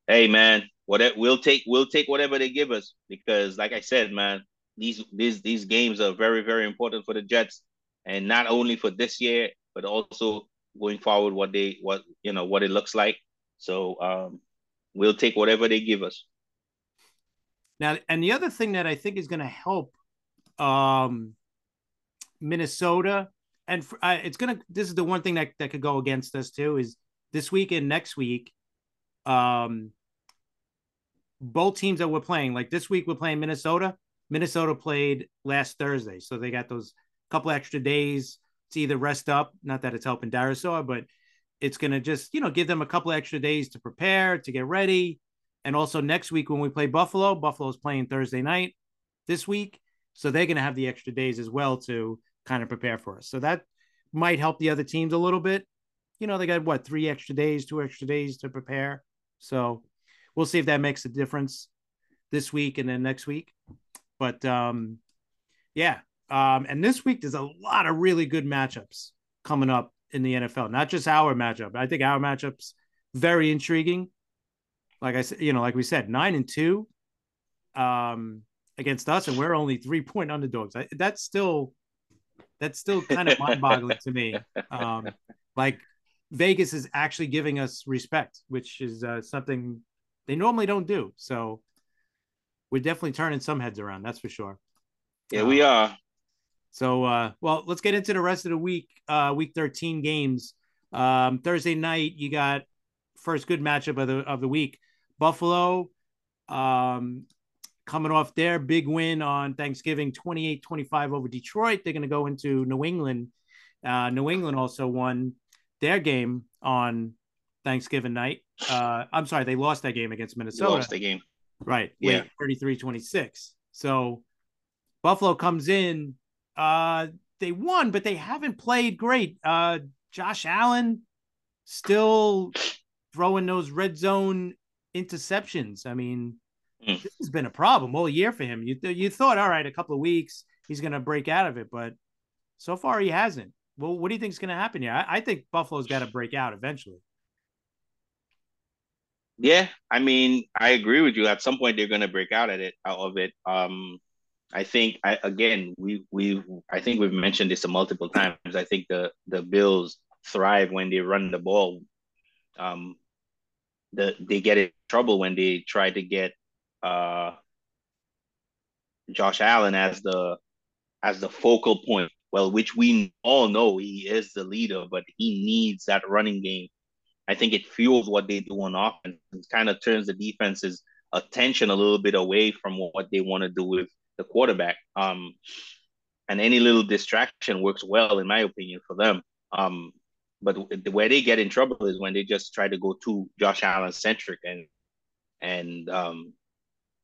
[SPEAKER 2] hey man, whatever we'll take we'll take whatever they give us because like I said, man, these these these games are very, very important for the Jets. And not only for this year, but also going forward what they what you know what it looks like. So um we'll take whatever they give us.
[SPEAKER 1] Now, and the other thing that I think is going to help um, Minnesota, and for, uh, it's going to, this is the one thing that, that could go against us too, is this week and next week, um, both teams that we're playing, like this week we're playing Minnesota. Minnesota played last Thursday, so they got those couple extra days to either rest up. Not that it's helping Darrisaw, but it's going to just you know give them a couple extra days to prepare, to get ready, and also next week when we play Buffalo, Buffalo's playing Thursday night this week, so they're going to have the extra days as well to kind of prepare for us. So that might help the other teams a little bit. You know, they got what three extra days, two extra days to prepare. So we'll see if that makes a difference this week and then next week. But um, yeah, um, and this week there's a lot of really good matchups coming up in the NFL. Not just our matchup. I think our matchups very intriguing. Like I said, you know, like we said, nine and two um, against us, and we're only three point underdogs. I, that's still that's still kind of mind boggling to me. Um, like Vegas is actually giving us respect, which is uh, something they normally don't do. So we're definitely turning some heads around. That's for sure.
[SPEAKER 2] Yeah, we are.
[SPEAKER 1] So, uh, well, let's get into the rest of the week. Uh, week thirteen games. Um, Thursday night, you got first good matchup of the of the week. Buffalo, um, coming off their big win on Thanksgiving, 28-25 over Detroit. They're going to go into New England. Uh, New England also won their game on Thanksgiving night. Uh, I'm sorry, they lost that game against Minnesota.
[SPEAKER 2] lost the game.
[SPEAKER 1] Right.
[SPEAKER 2] Yeah.
[SPEAKER 1] Wait, 33 26. So Buffalo comes in. Uh, they won, but they haven't played great. Uh, Josh Allen still throwing those red zone interceptions. I mean,
[SPEAKER 2] Mm.
[SPEAKER 1] this has been a problem all year for him. You, th- you thought, all right, a couple of weeks, he's going to break out of it, but so far he hasn't. Well, what do you think is going to happen here? I, I think Buffalo's got to break out eventually.
[SPEAKER 2] Yeah, I mean, I agree with you. At some point, they're gonna break out at it out of it. Um, I think I again we we I think we've mentioned this multiple times. I think the the Bills thrive when they run the ball. Um, the they get in trouble when they try to get uh Josh Allen as the as the focal point. Well, which we all know he is the leader, but he needs that running game. I think it fuels what they do on offense. It kind of turns the defense's attention a little bit away from what they want to do with the quarterback. Um, and any little distraction works well, in my opinion, for them. Um, but the where they get in trouble is when they just try to go too Josh Allen centric and and um,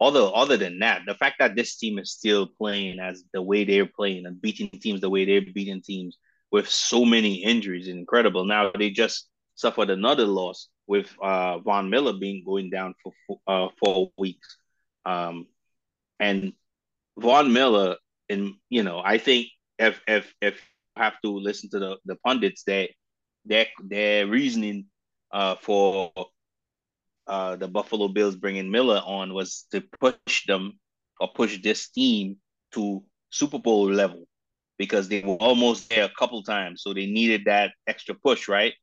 [SPEAKER 2] other other than that, the fact that this team is still playing as the way they're playing and beating teams the way they're beating teams with so many injuries is incredible. Now they just suffered another loss with uh, Von Miller being going down for uh, four weeks, um, and Von Miller. And you know, I think if if if you have to listen to the the pundits, that their their reasoning uh, for uh, the Buffalo Bills bringing Miller on was to push them or push this team to Super Bowl level because they were almost there a couple times, so they needed that extra push, right?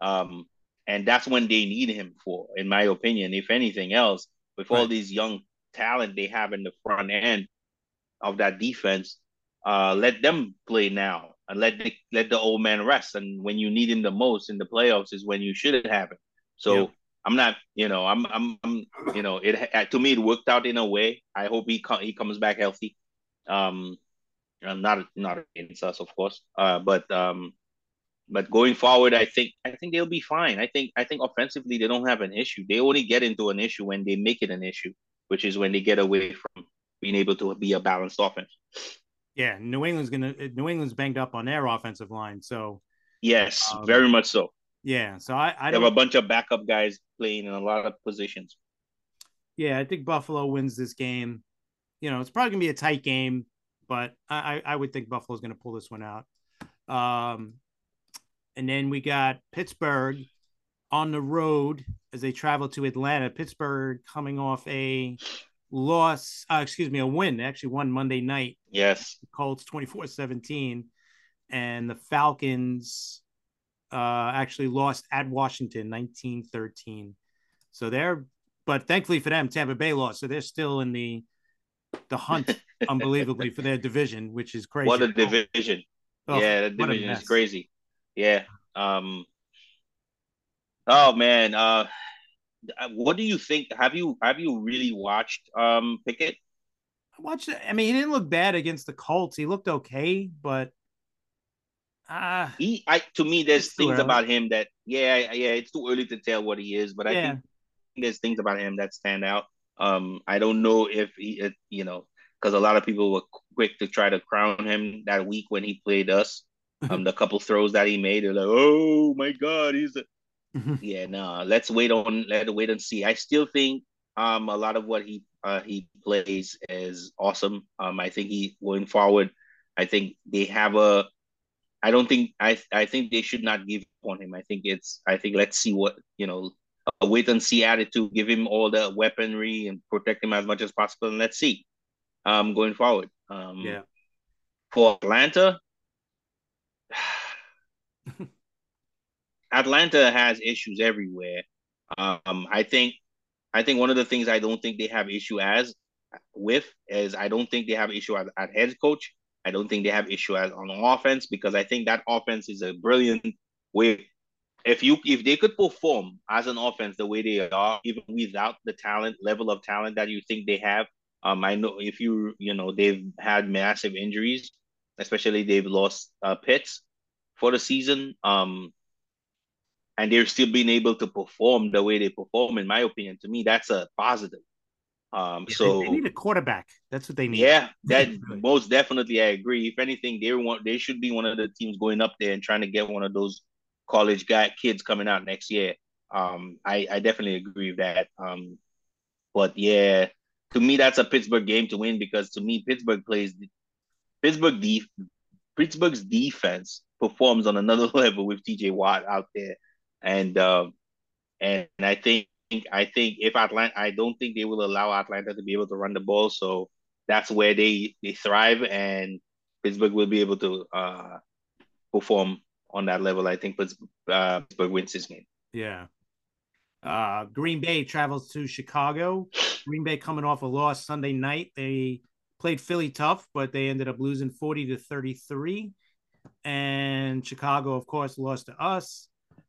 [SPEAKER 2] Um, and that's when they need him for, in my opinion. If anything else, with right. all these young talent they have in the front end of that defense, uh, let them play now and let the, let the old man rest. And when you need him the most in the playoffs is when you should have him. So yeah. I'm not, you know, I'm, I'm, I'm, you know, it to me it worked out in a way. I hope he com- he comes back healthy. Um, not not against us, of course. Uh, but um, but going forward, I think I think they'll be fine. I think I think offensively they don't have an issue. They only get into an issue when they make it an issue, which is when they get away from being able to be a balanced offense.
[SPEAKER 1] Yeah, New England's gonna New England's banged up on their offensive line, so
[SPEAKER 2] yes, um, very much so.
[SPEAKER 1] Yeah, so I, I
[SPEAKER 2] have a bunch of backup guys playing in a lot of positions.
[SPEAKER 1] Yeah, I think Buffalo wins this game. You know, it's probably gonna be a tight game, but I I would think Buffalo's gonna pull this one out. Um, and then we got Pittsburgh on the road as they travel to Atlanta. Pittsburgh coming off a loss, uh, excuse me, a win. They actually won Monday night.
[SPEAKER 2] Yes.
[SPEAKER 1] The Colts 24 17. And the Falcons uh, actually lost at Washington 19 13. So they're, but thankfully for them, Tampa Bay lost. So they're still in the the hunt unbelievably for their division, which is crazy.
[SPEAKER 2] What a division. Oh, yeah, the division is crazy. Yeah. Um. Oh man. Uh, what do you think? Have you have you really watched um Pickett?
[SPEAKER 1] I watched. I mean, he didn't look bad against the Colts. He looked okay, but
[SPEAKER 2] uh he I to me there's things early. about him that yeah, yeah, it's too early to tell what he is, but I yeah. think there's things about him that stand out. Um I don't know if he you know, because a lot of people were quick to try to crown him that week when he played us. um, the couple throws that he made, they're like, "Oh my God, he's a." yeah, no. Let's wait on. Let's wait and see. I still think um a lot of what he uh he plays is awesome. Um, I think he going forward. I think they have a. I don't think I. I think they should not give up on him. I think it's. I think let's see what you know. A wait and see attitude. Give him all the weaponry and protect him as much as possible, and let's see. Um, going forward. Um,
[SPEAKER 1] yeah.
[SPEAKER 2] For Atlanta, Atlanta has issues everywhere. Um, I think I think one of the things I don't think they have issue as with is I don't think they have issue at, at head coach. I don't think they have issue as on offense because I think that offense is a brilliant way. If you if they could perform as an offense the way they are, even without the talent level of talent that you think they have, um, I know if you you know they've had massive injuries, especially they've lost uh, Pitts for the season. Um, and they're still being able to perform the way they perform. In my opinion, to me, that's a positive. Um, yeah, so
[SPEAKER 1] they, need a quarterback. That's what they need.
[SPEAKER 2] Yeah, that most definitely, I agree. If anything, they want they should be one of the teams going up there and trying to get one of those college guy kids coming out next year. Um, I I definitely agree with that. Um, but yeah, to me, that's a Pittsburgh game to win because to me, Pittsburgh plays Pittsburgh def- Pittsburgh's defense performs on another level with TJ Watt out there, and um, and I think I think if Atlanta, I don't think they will allow Atlanta to be able to run the ball, so that's where they they thrive, and Pittsburgh will be able to uh, perform on that level. I think Pittsburgh, uh, Pittsburgh wins this game.
[SPEAKER 1] Yeah. Uh, Green Bay travels to Chicago. Green Bay coming off a loss Sunday night. They played Philly tough, but they ended up losing 40 to 33 and Chicago, of course, lost to us.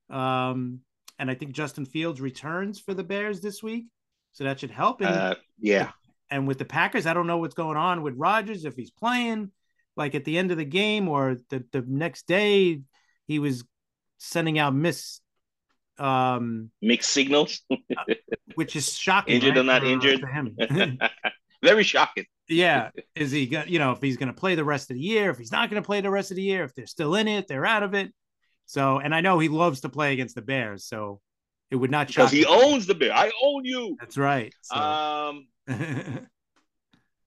[SPEAKER 1] Um, and I think Justin Fields returns for the Bears this week, so that should help.
[SPEAKER 2] And, uh, yeah.
[SPEAKER 1] And with the Packers, I don't know what's going on with Rodgers if he's playing. Like at the end of the game or the, the next day, he was sending out miss um
[SPEAKER 2] mixed signals,
[SPEAKER 1] uh, which is shocking.
[SPEAKER 2] Injured right? or not injured? For him. Very shocking
[SPEAKER 1] yeah, is he going you know, if he's going to play the rest of the year, if he's not going to play the rest of the year, if they're still in it, they're out of it. So, and I know he loves to play against the Bears, so it would not
[SPEAKER 2] because he me. owns the Bear. I own you.
[SPEAKER 1] That's right.
[SPEAKER 2] So. Um,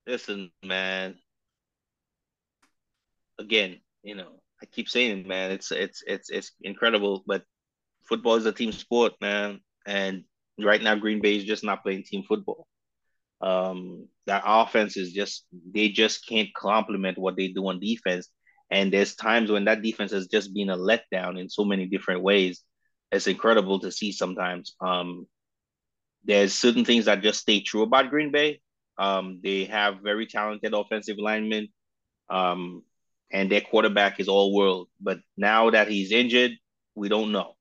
[SPEAKER 2] listen, man. Again, you know, I keep saying, man, it's it's it's it's incredible, but football is a team sport, man, and right now Green Bay is just not playing team football. Um, that offense is just they just can't complement what they do on defense. And there's times when that defense has just been a letdown in so many different ways. It's incredible to see sometimes. Um, there's certain things that just stay true about Green Bay. Um, they have very talented offensive linemen, um, and their quarterback is all world. But now that he's injured, we don't know.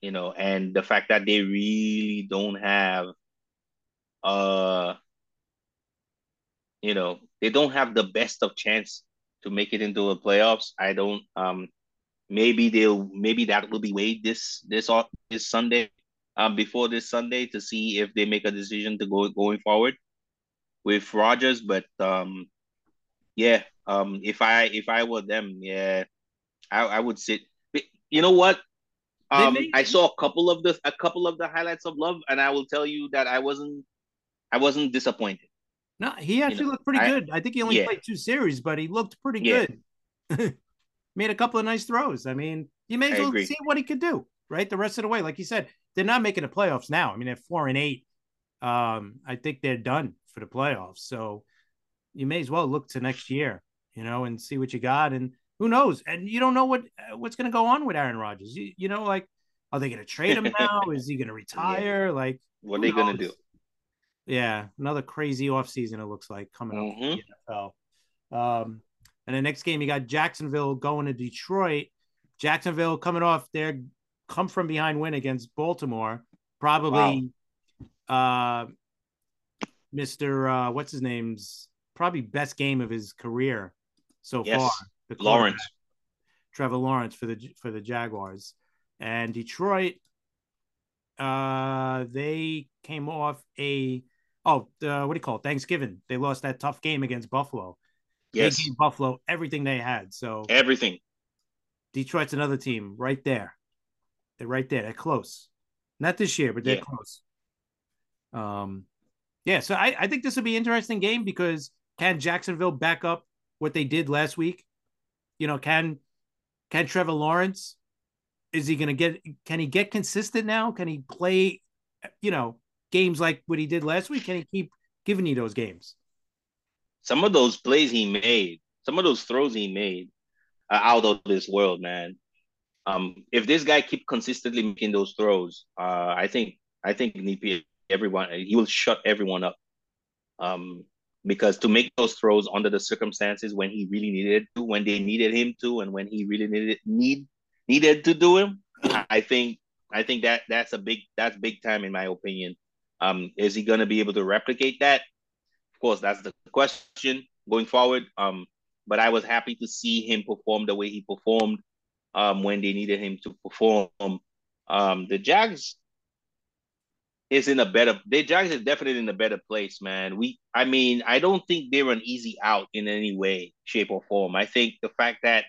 [SPEAKER 2] You know, and the fact that they really don't have, uh, you know, they don't have the best of chance to make it into the playoffs. I don't. Um, maybe they'll maybe that will be weighed this this this Sunday, um, before this Sunday to see if they make a decision to go going forward with Rodgers. But um, yeah, um, if I if I were them, yeah, I, I would sit. You know what? Um, I saw a couple of the a couple of the highlights of Love, and I will tell you that I wasn't I wasn't disappointed.
[SPEAKER 1] No, he actually you know, looked pretty I, good. I think he only yeah. played two series, but he looked pretty yeah. good. Made a couple of nice throws. I mean, you may as well see what he could do, right? The rest of the way, like you said, they're not making the playoffs now. I mean, they're four and eight. Um, I think they're done for the playoffs. So you may as well look to next year, you know, and see what you got. And who knows? And you don't know what uh, what's going to go on with Aaron Rodgers. You, you know, like, are they going to trade him now? Is he going to retire? Yeah. Like,
[SPEAKER 2] what are they going to do?
[SPEAKER 1] Yeah, another crazy offseason it looks like coming mm-hmm. up the NFL. Um, and the next game you got Jacksonville going to Detroit. Jacksonville coming off their come from behind win against Baltimore. Probably wow. uh Mr. Uh, what's his name's probably best game of his career so yes. far.
[SPEAKER 2] The Lawrence.
[SPEAKER 1] Trevor Lawrence for the for the Jaguars. And Detroit uh they came off a oh, uh, what do you call it? Thanksgiving. They lost that tough game against Buffalo. Yes. They gave Buffalo everything they had. So
[SPEAKER 2] everything.
[SPEAKER 1] Detroit's another team right there. They're right there. They're close. Not this year, but they're yeah. close. Um, yeah. So I, I think this will be an interesting game because can Jacksonville back up what they did last week? You know, can can Trevor Lawrence is he going to get? Can he get consistent now? Can he play? You know, games like what he did last week? Can he keep giving you those games?
[SPEAKER 2] Some of those plays he made, some of those throws he made, are out of this world, man. Um, if this guy keep consistently making those throws, uh, I think I think everyone he will shut everyone up. Um, because to make those throws under the circumstances when he really needed to, when they needed him to, and when he really needed need needed to do him, I think I think that that's a big that's big time in my opinion. Um, is he going to be able to replicate that? Of course, that's the question going forward. Um, but I was happy to see him perform the way he performed um, when they needed him to perform. Um, the Jags is in a better. The Jags is definitely in a better place, man. We, I mean, I don't think they're an easy out in any way, shape, or form. I think the fact that,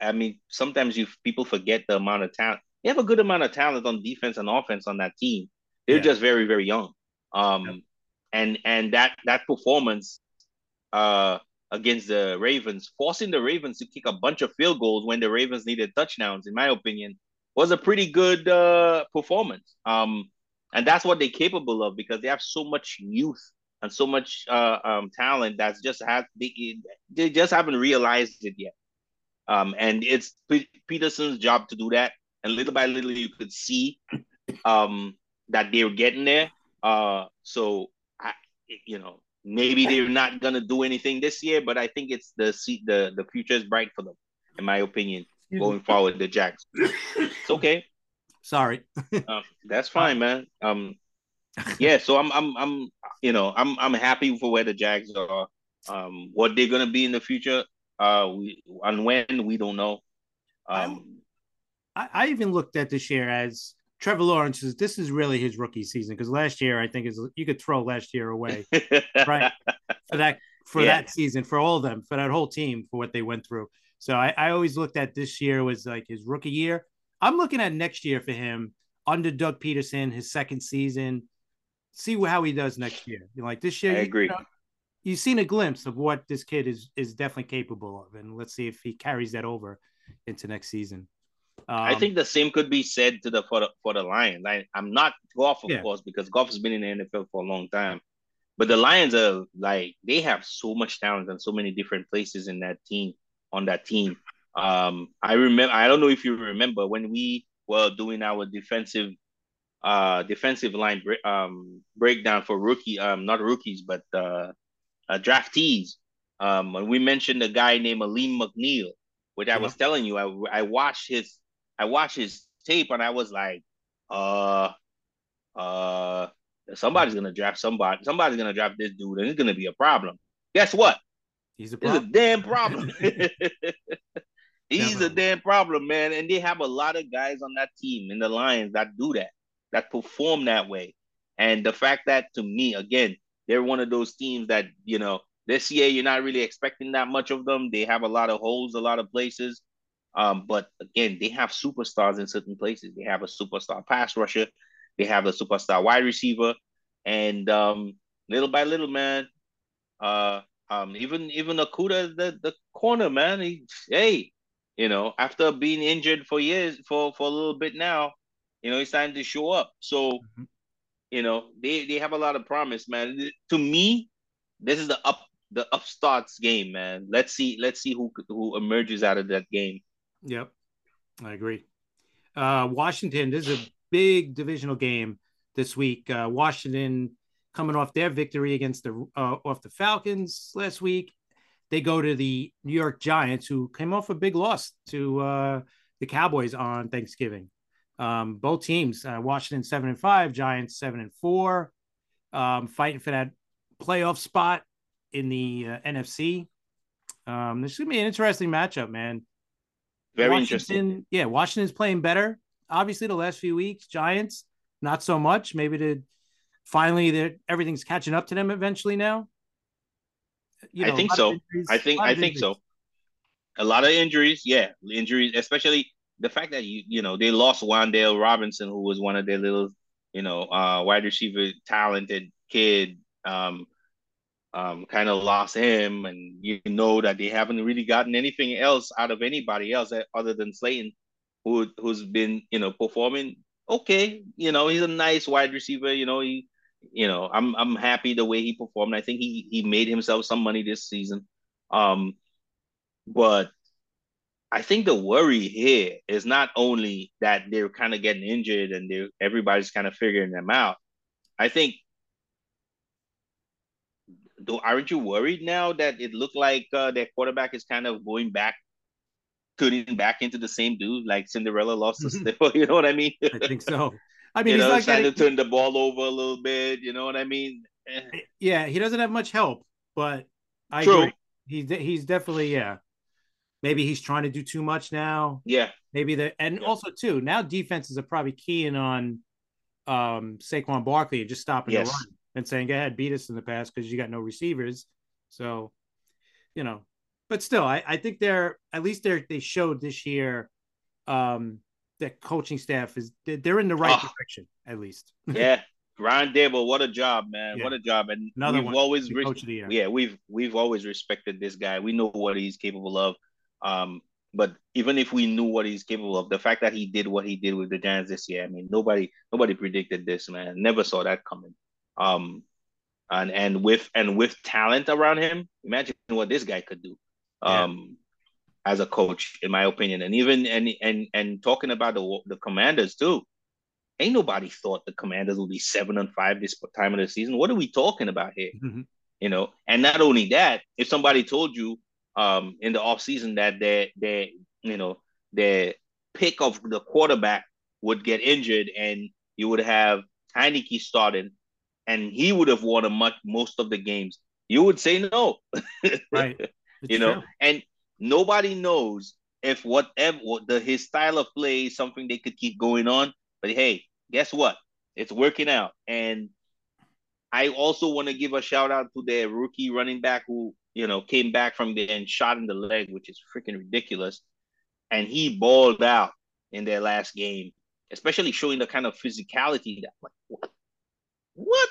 [SPEAKER 2] I mean, sometimes you people forget the amount of talent. They have a good amount of talent on defense and offense on that team. They're yeah. just very, very young. Um, yeah. and and that that performance uh against the Ravens, forcing the Ravens to kick a bunch of field goals when the Ravens needed touchdowns, in my opinion, was a pretty good uh, performance. Um, and that's what they're capable of because they have so much youth and so much uh, um, talent that's just have they, they just haven't realized it yet. Um, and it's P- Pederson's job to do that. And little by little, you could see um, that they're getting there. Uh, so I, you know, maybe they're not gonna do anything this year, but I think it's the seat, the the future is bright for them, in my opinion, going forward. The Jags. It's okay.
[SPEAKER 1] Sorry.
[SPEAKER 2] um, that's fine, man. Um, yeah. So I'm I'm I'm you know I'm I'm happy for where the Jags are. Um, what they're gonna be in the future, uh, we and when we don't know. Um,
[SPEAKER 1] I, I even looked at this year as Trevor Lawrence is this is really his rookie season because last year I think is you could throw last year away, right? For that for yeah. that season, for all of them, for that whole team, for what they went through. So I, I always looked at this year was like his rookie year. I'm looking at next year for him under Doug Pederson, his second season. See how he does next year. You know, like this year,
[SPEAKER 2] I agree. You know,
[SPEAKER 1] you've seen a glimpse of what this kid is is definitely capable of, and let's see if he carries that over into next season.
[SPEAKER 2] Um, I think the same could be said to the for the for the Lions. I, I'm not Goff, of yeah. course, because Goff has been in the NFL for a long time. But the Lions are like they have so much talent and so many different places in that team. on that team. Um, I remember. I don't know if you remember when we were doing our defensive uh defensive line um breakdown for rookie um not rookies but uh, uh draftees um when we mentioned a guy named Alim McNeill, which I was telling you I I watched his I watched his tape and I was like uh uh somebody's gonna draft somebody somebody's gonna draft this dude and it's gonna be a problem guess what
[SPEAKER 1] he's a,
[SPEAKER 2] problem. a damn problem he's a damn problem man and they have a lot of guys on that team in the Lions that do that that perform that way. And the fact that to me, again, they're one of those teams that, you know, this year you're not really expecting that much of them. They have a lot of holes, a lot of places. Um, but again, they have superstars in certain places. They have a superstar pass rusher, they have a superstar wide receiver, and um, little by little, man, uh, um, even even Okudah, the the corner man, he, hey, you know, after being injured for years, for for a little bit now, you know, he's starting to show up. So, mm-hmm. you know, they they have a lot of promise, man. To me, this is the up the upstarts game, man. Let's see let's see who who emerges out of that game.
[SPEAKER 1] Yep, I agree. Uh, Washington, this is a big divisional game this week. Uh, Washington coming off their victory against the uh, off the Falcons last week. They go to the New York Giants, who came off a big loss to uh, the Cowboys on Thanksgiving. Um, both teams, uh, Washington seven and five, Giants seven and four, um, fighting for that playoff spot in the uh, NFC. Um, this is gonna be an interesting matchup, man.
[SPEAKER 2] Very Washington, interesting.
[SPEAKER 1] Yeah, Washington's playing better. Obviously, the last few weeks, Giants not so much. Maybe to finally that everything's catching up to them eventually now.
[SPEAKER 2] You know, I think so. Injuries, I think I think so. A lot of injuries, yeah, injuries, especially the fact that you you know they lost Wan'Dale Robinson, who was one of their little you know uh, wide receiver talented kid, um, um, kind of lost him, and you know that they haven't really gotten anything else out of anybody else other than Slayton, who who's been you know performing okay. You know he's a nice wide receiver. You know he. You know, I'm I'm happy the way he performed. I think he he made himself some money this season. Um, but I think the worry here is not only that they're kind of getting injured and they everybody's kind of figuring them out. I think do aren't you worried now that it looked like uh, their quarterback is kind of going back, turning back into the same dude like Cinderella lost the slipper? You know what I mean?
[SPEAKER 1] I think so. I mean,
[SPEAKER 2] you
[SPEAKER 1] he's
[SPEAKER 2] know, trying getting... to turn the ball over a little bit. You know what I mean?
[SPEAKER 1] Eh. Yeah, he doesn't have much help, but I True. agree. He's he's definitely yeah maybe he's trying to do too much now.
[SPEAKER 2] Yeah.
[SPEAKER 1] Maybe the and yeah. also too now defenses are probably keying on um Saquon Barkley and just stopping yes. the run and saying, "Go ahead, beat us in the past because you got no receivers." So, you know, but still, I, I think they're at least they're they showed this year um that coaching staff is they're in the right oh. direction at least.
[SPEAKER 2] yeah. Brian Daboll, what a job, man! Yeah. What a job, and Another we've one, always re- yeah we've we've always respected this guy. We know what he's capable of. Um, but even if we knew what he's capable of, the fact that he did what he did with the Giants this year, I mean, nobody nobody predicted this, man. Never saw that coming. Um, and and with and with talent around him, imagine what this guy could do. Um, yeah. as a coach, in my opinion, and even and and and talking about the the Commanders too. Ain't nobody thought the Commanders would be seven and five this time of the season. What are we talking about here? Mm-hmm. You know, and not only that, if somebody told you um, in the offseason that their their you know their pick of the quarterback would get injured and you would have Heinicke starting and he would have won a much most of the games. You would say no.
[SPEAKER 1] right.
[SPEAKER 2] you know, true. and nobody knows if whatever what the his style of play is something they could keep going on. But hey, guess what? It's working out. And I also want to give a shout out to their rookie running back who you know, came back from getting shot in the leg, which is freaking ridiculous. And he balled out in their last game, especially showing the kind of physicality that like what? What?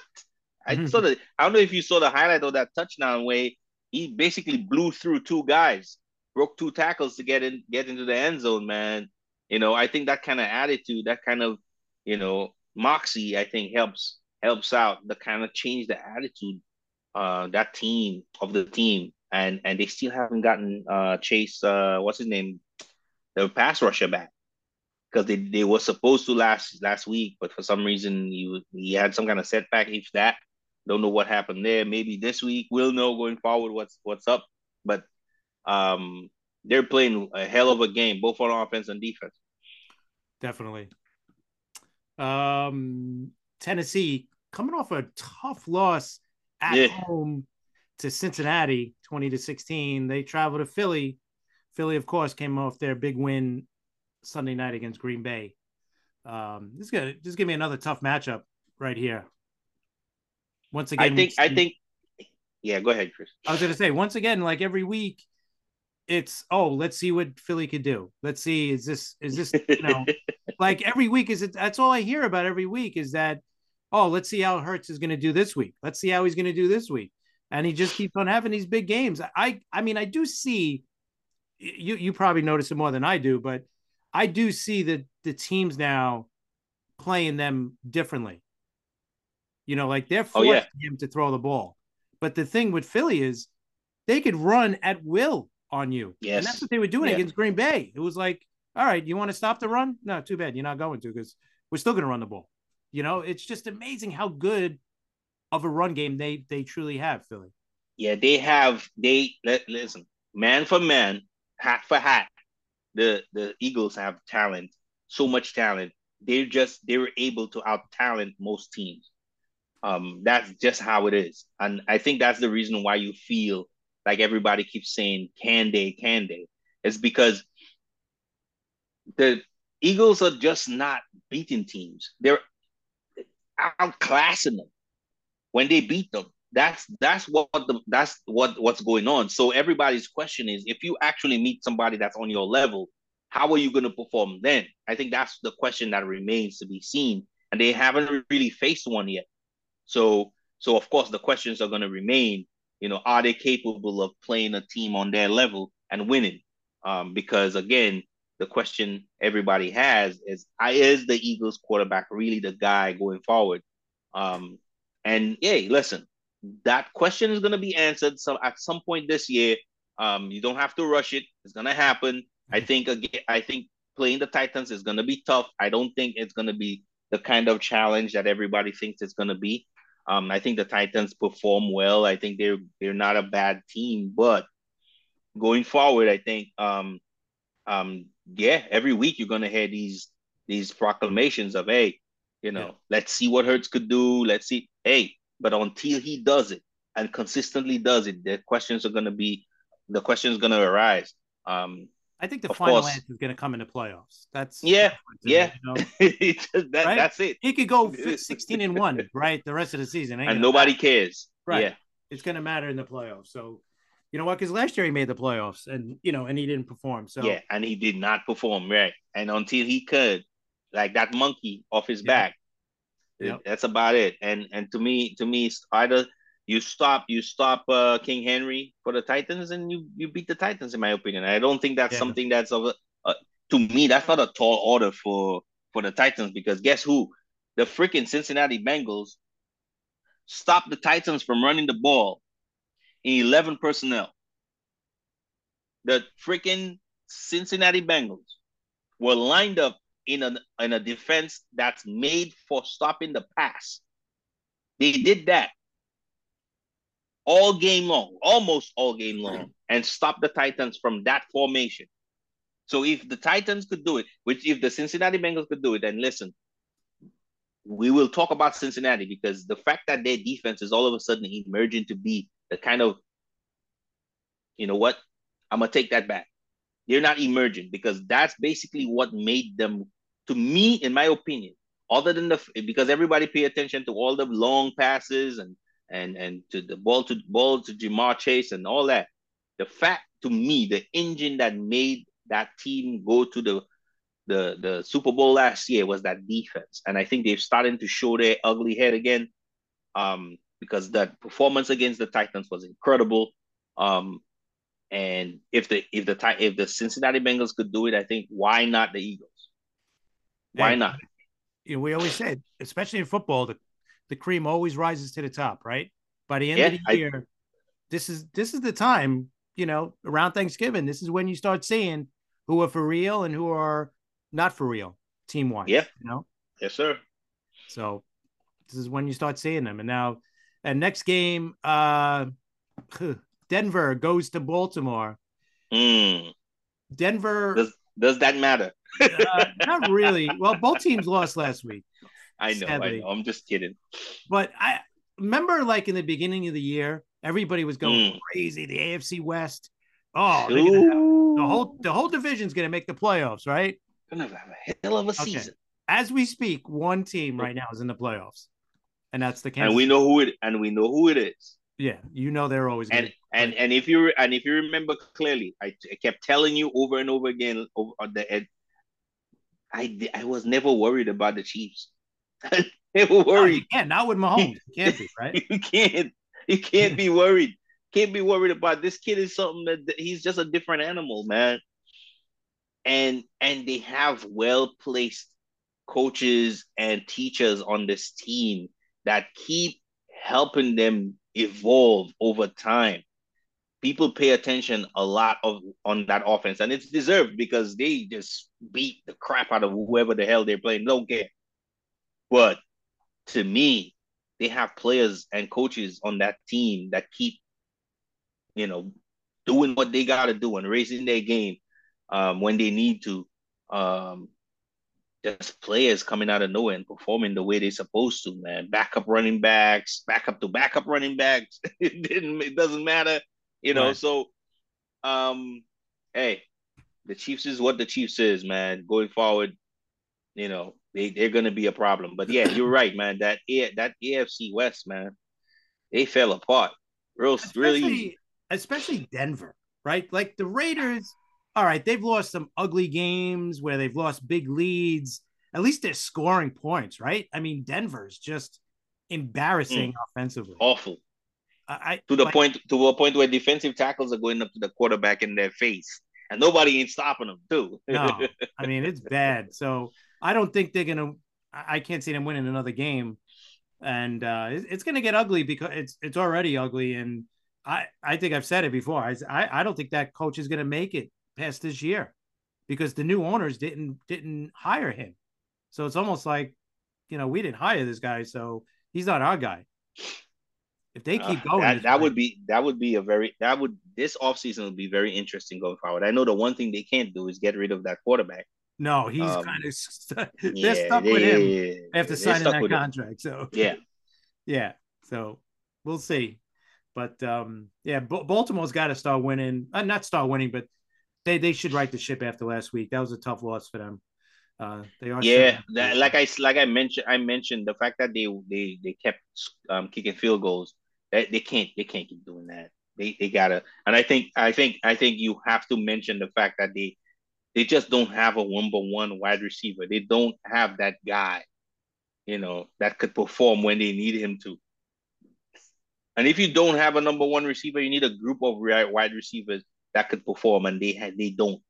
[SPEAKER 2] I saw the I don't know if you saw the highlight of that touchdown way he basically blew through two guys, broke two tackles to get in get into the end zone, man. You know, I think that kind of attitude, that kind of, you know, moxie, I think helps helps out the kind of change the attitude uh, that team of the team and and they still haven't gotten uh Chase uh what's his name the pass rusher back because they, they were supposed to last last week, but for some reason he he had some kind of setback. If that, don't know what happened there. Maybe this week we'll know going forward what's what's up. But um, they're playing a hell of a game, both on offense and defense.
[SPEAKER 1] Definitely. Um, Tennessee coming off a tough loss at yeah. home to Cincinnati, twenty to sixteen. They travel to Philly. Philly, of course, came off their big win Sunday night against Green Bay. Um, this is gonna just give me another tough matchup right here. Once again,
[SPEAKER 2] I think I think yeah, go ahead, Chris.
[SPEAKER 1] I was gonna say once again, like every week, it's oh, let's see what Philly could do. Let's see, is this is this you know like every week is it that's all I hear about every week is that oh, let's see how Hurts is gonna do this week. Let's see how he's gonna do this week. And he just keeps on having these big games. I I mean, I do see you you probably notice it more than I do, but I do see that the teams now playing them differently. You know, like they're forcing oh, yeah. him to throw the ball. But the thing with Philly is they could run at will on you.
[SPEAKER 2] Yes.
[SPEAKER 1] And that's what they were doing yeah. against Green Bay. It was like, all right, you want to stop the run? No, too bad. You're not going to because we're still going to run the ball. You know, it's just amazing how good of a run game they they truly have, Philly.
[SPEAKER 2] Yeah, they have. They listen, man for man, hat for hat the the Eagles have talent, so much talent. They're just they were able to out talent most teams. Um, that's just how it is, and I think that's the reason why you feel like everybody keeps saying "can they, can they?" It's because the Eagles are just not beating teams. They're outclassing them when they beat them that's that's what the that's what what's going on. So everybody's question is if you actually meet somebody that's on your level, how are you going to perform then? I think that's the question that remains to be seen, and they haven't really faced one yet. So so of course the questions are going to remain. You know, are they capable of playing a team on their level and winning? Um, because again, the question everybody has is, is the Eagles quarterback really the guy going forward? Um, and hey, listen, that question is going to be answered so at some point this year. Um, you don't have to rush it. It's going to happen. I mm-hmm. think again, I think playing the Titans is going to be tough. I don't think it's going to be the kind of challenge that everybody thinks it's going to be. Um, I think the Titans perform well. I think they're they're not a bad team, but going forward, I think um, um, yeah, every week you're going to hear these these proclamations of hey, you know, yeah. let's see what Hurts could do. Let's see, hey, but until he does it and consistently does it, the questions are going to be the questions going to arise. Um,
[SPEAKER 1] I think the final course, answer is going to come in the playoffs. That's
[SPEAKER 2] yeah, yeah. You know? that, right? That's it.
[SPEAKER 1] He could go sixteen and one, right, the rest of the season,
[SPEAKER 2] and nobody
[SPEAKER 1] matter.
[SPEAKER 2] cares.
[SPEAKER 1] Right.
[SPEAKER 2] Yeah,
[SPEAKER 1] it's going to matter in the playoffs. So, you know what? Because last year he made the playoffs, and you know, and he didn't perform. So
[SPEAKER 2] yeah, and he did not perform right, and until he could, like that monkey off his yeah. back, Yep. That's about it. And and to me, to me, it's either you stop you stop uh, King Henry for the Titans, and you you beat the Titans. In my opinion, I don't think that's yeah. something that's of uh, to me that's not a tall order for for the Titans because guess who? The freaking Cincinnati Bengals stopped the Titans from running the ball in eleven personnel. The freaking Cincinnati Bengals were lined up in a in a defense that's made for stopping the pass. They did that all game long, almost all game long, and stop the Titans from that formation. So if the Titans could do it, which if the Cincinnati Bengals could do it, then listen, we will talk about Cincinnati because the fact that their defense is all of a sudden emerging to be the kind of, you know what, I'm gonna take that back. They're not emerging because that's basically what made them, to me, in my opinion, other than the because everybody pay attention to all the long passes and and and to the ball to ball to Ja'Marr Chase and all that. The fact to me, the engine that made that team go to the the the Super Bowl last year was that defense, and I think they're starting to show their ugly head again. Um, because that performance against the Titans was incredible. Um, and if the if the if the Cincinnati Bengals could do it, I think why not the Eagles? Why and, not?
[SPEAKER 1] You know, we always said, especially in football, the the cream always rises to the top, right? By the end yeah, of the year, this is this is the time, you know, around Thanksgiving. This is when you start seeing who are for real and who are not for real team wise.
[SPEAKER 2] Yeah.
[SPEAKER 1] You know?
[SPEAKER 2] Yes, sir.
[SPEAKER 1] So this is when you start seeing them. And now and next game, uh Denver goes to Baltimore.
[SPEAKER 2] Mm.
[SPEAKER 1] Denver
[SPEAKER 2] Does does that matter?
[SPEAKER 1] uh, not really. Well, both teams lost last week.
[SPEAKER 2] I know, I know. I'm just kidding.
[SPEAKER 1] But I remember, like in the beginning of the year, everybody was going
[SPEAKER 2] Mm.
[SPEAKER 1] crazy. The AFC West. Oh, they're gonna have-
[SPEAKER 2] Ooh.
[SPEAKER 1] the whole the whole division's going to make the playoffs, right?
[SPEAKER 2] gonna have a hell of a
[SPEAKER 1] Okay.
[SPEAKER 2] season.
[SPEAKER 1] As we speak, one team right now is in the playoffs, and that's the Kansas.
[SPEAKER 2] And we know who it and we know who it is.
[SPEAKER 1] Yeah, you know they're always
[SPEAKER 2] And and and if you and if you remember clearly, I, I kept telling you over and over again over on the. I I was never worried about the Chiefs. never worried.
[SPEAKER 1] can't not with Mahomes. You can't be right.
[SPEAKER 2] you can't you can't be worried. Can't be worried about this kid is something that that he's just a different animal, man. And and they have well placed coaches and teachers on this team that keep helping them evolve over time. People pay attention a lot of on that offense, and it's deserved because they just beat the crap out of whoever the hell they're playing. Don't care. But to me, they have players and coaches on that team that keep, you know, doing what they got to do and raising their game um, when they need to. Um, just players coming out of nowhere and performing the way they're supposed to, man. Backup running backs, backup to backup running backs. it didn't. It doesn't matter, you know.
[SPEAKER 1] Right.
[SPEAKER 2] So, um, hey, the Chiefs is what the Chiefs is, man. Going forward, you know, they they're gonna be a problem. But yeah, you're right, man. That A- that AFC West, man, they fell apart real really
[SPEAKER 1] especially, especially Denver, right? Like the Raiders, all right, they've lost some ugly games where they've lost big leads. At least they're scoring points, right? I mean, Denver's just embarrassing offensively.
[SPEAKER 2] Awful
[SPEAKER 1] I, I
[SPEAKER 2] to the
[SPEAKER 1] like,
[SPEAKER 2] point to a point where defensive tackles are going up to the quarterback in their face, and nobody ain't stopping them too.
[SPEAKER 1] No, I mean it's bad. So I don't think they're gonna. I I can't see them winning another game, and uh, it's gonna get ugly because it's it's already ugly. And I I think I've said it before. I I, I don't think that coach is gonna make it past this year because the new owners didn't didn't hire him. So it's almost like, you know, we didn't hire this guy, so he's not our guy. If they keep
[SPEAKER 2] Uh,
[SPEAKER 1] going,
[SPEAKER 2] that, that would be that would be a very that would this offseason would be very interesting going forward. I know the one thing they can't do is get rid of that quarterback.
[SPEAKER 1] no, he's
[SPEAKER 2] um,
[SPEAKER 1] kind of they're stuck
[SPEAKER 2] they-
[SPEAKER 1] with him
[SPEAKER 2] yeah,
[SPEAKER 1] after signing that
[SPEAKER 2] with him.
[SPEAKER 1] contract. So
[SPEAKER 2] Yeah,
[SPEAKER 1] yeah so we'll see but um yeah B- baltimore's got to start winning uh, not start winning but they they should right the ship after last week that was a tough loss for them uh they are
[SPEAKER 2] yeah. That, like I like I mentioned, I mentioned the fact that they they they kept um, kicking field goals. They, they can't they can't keep doing that. They they gotta. And I think I think I think you have to mention the fact that they they just don't have a number one wide receiver. They don't have that guy, you know, that could perform when they need him to. And if you don't have a number one receiver, you need a group of wide receivers that could perform, and they had they don't.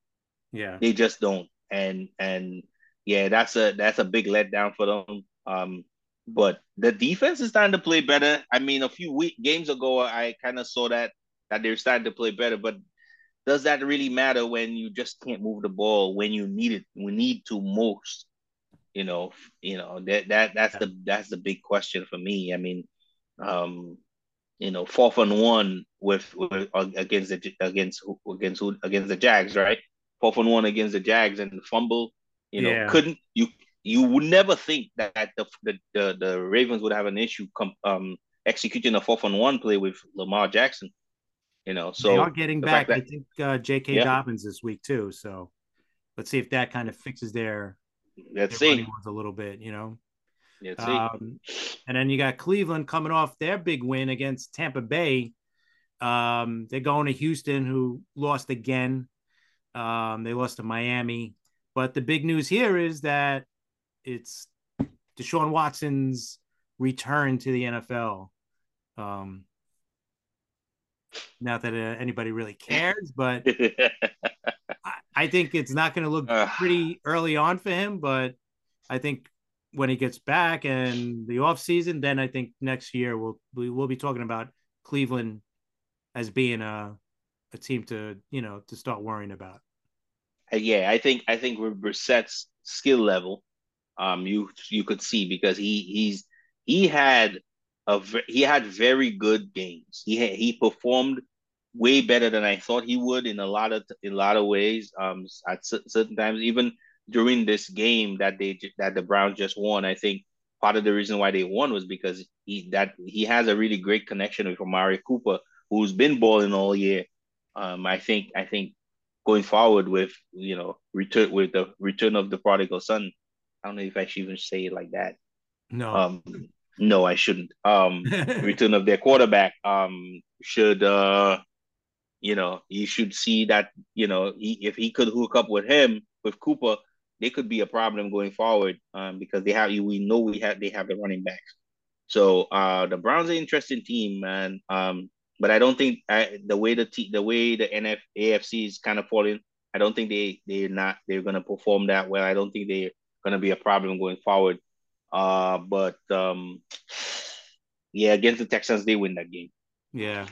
[SPEAKER 1] yeah
[SPEAKER 2] They just don't. And and yeah, that's a that's a big letdown for them. Um, but the defense is starting to play better. I mean, a few week games ago, I kind of saw that that they're starting to play better. But does that really matter when you just can't move the ball when you need it? We need to most. You know, you know that that that's the that's the big question for me. I mean, um, you know, fourth and one with, with against the against against who against the Jags, right? Fourth and one against the Jags and the fumble. You know,
[SPEAKER 1] Yeah.
[SPEAKER 2] couldn't you you would never think that the the the, the Ravens would have an issue com, um executing a fourth and one play with Lamar Jackson. You know, so
[SPEAKER 1] they are getting back
[SPEAKER 2] fact
[SPEAKER 1] i think uh jk
[SPEAKER 2] Yeah.
[SPEAKER 1] dobbins this week too so let's see if that kind of fixes their,
[SPEAKER 2] let's see,
[SPEAKER 1] a little bit you know Um, and then you got Cleveland coming off their big win against Tampa Bay. Um, they're going to Houston, who lost again. Um, they lost to Miami. But the big news here is that it's Deshaun Watson's return to the NFL. Um, not that uh, anybody really cares, but I, I think it's not going to look pretty early on for him, but I think when he gets back and the off season, then I think next year we'll we will be talking about Cleveland as being a a team to you know to start worrying about.
[SPEAKER 2] Uh, yeah, I think I think with Brissett's skill level, um, you you could see because he he's he had a he had very good games. He had, he performed way better than I thought he would in a lot of in a lot of ways. Um, at certain times, even during this game that they that the Browns just won, I think part of the reason why they won was because he that he has a really great connection with Amari Cooper, who's been balling all year. Um, I think I think going forward with you know return with the return of the prodigal son. I don't know if I should even say it like that.
[SPEAKER 1] No.
[SPEAKER 2] Um, no, I shouldn't. Um, return of their quarterback. Um, should uh, you know, you should see that you know he, if he could hook up with him with Cooper, they could be a problem going forward. Um, because they have you. we know we have they have the running backs. So uh, the Browns are an interesting team, man. Um, but I don't think I, the way the t- the way the NF AFC is kind of falling, I don't think they they're not they're gonna perform that well. I don't think they're gonna be a problem going forward. Uh, but um, yeah, against the Texans, they win that game.
[SPEAKER 1] Yeah,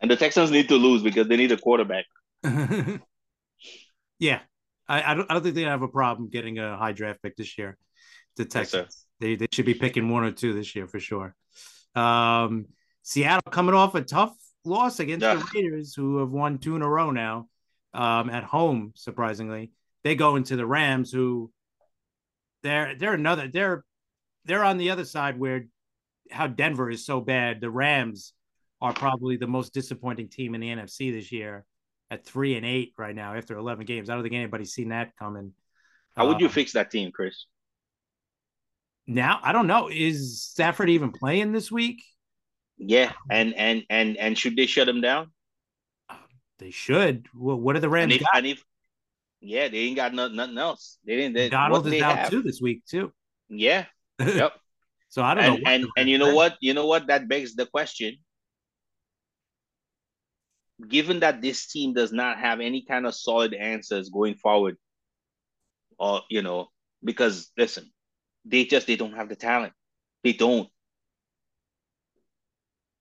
[SPEAKER 2] and the Texans need to lose because they need a quarterback.
[SPEAKER 1] yeah, I, I don't I don't think they have a problem getting a high draft pick this year. The Texans, yes, they they should be picking one or two this year for sure. Um, Seattle coming off a tough loss against yeah. the Raiders, who have won two in a row now um, at home. Surprisingly, they go into the Rams, who they're they're another they're they're on the other side where how Denver is so bad. The Rams are probably the most disappointing team in the NFC this year at three and eight right now after eleven games. I don't think anybody's seen that coming.
[SPEAKER 2] How would you uh, fix that team, Chris?
[SPEAKER 1] Now I don't know. Is Stafford even playing this week?
[SPEAKER 2] Yeah, and and and and should they shut him down?
[SPEAKER 1] They should. Well, what are the Rams
[SPEAKER 2] and if? And if, yeah, they ain't got nothing, nothing else. They didn't. They,
[SPEAKER 1] Donald is out have? too this week too.
[SPEAKER 2] Yeah. Yep.
[SPEAKER 1] so I don't
[SPEAKER 2] and,
[SPEAKER 1] know.
[SPEAKER 2] And and you know what? You know what? That begs the question. Given that this team does not have any kind of solid answers going forward, or you know, because listen, they just they don't have the talent. They don't.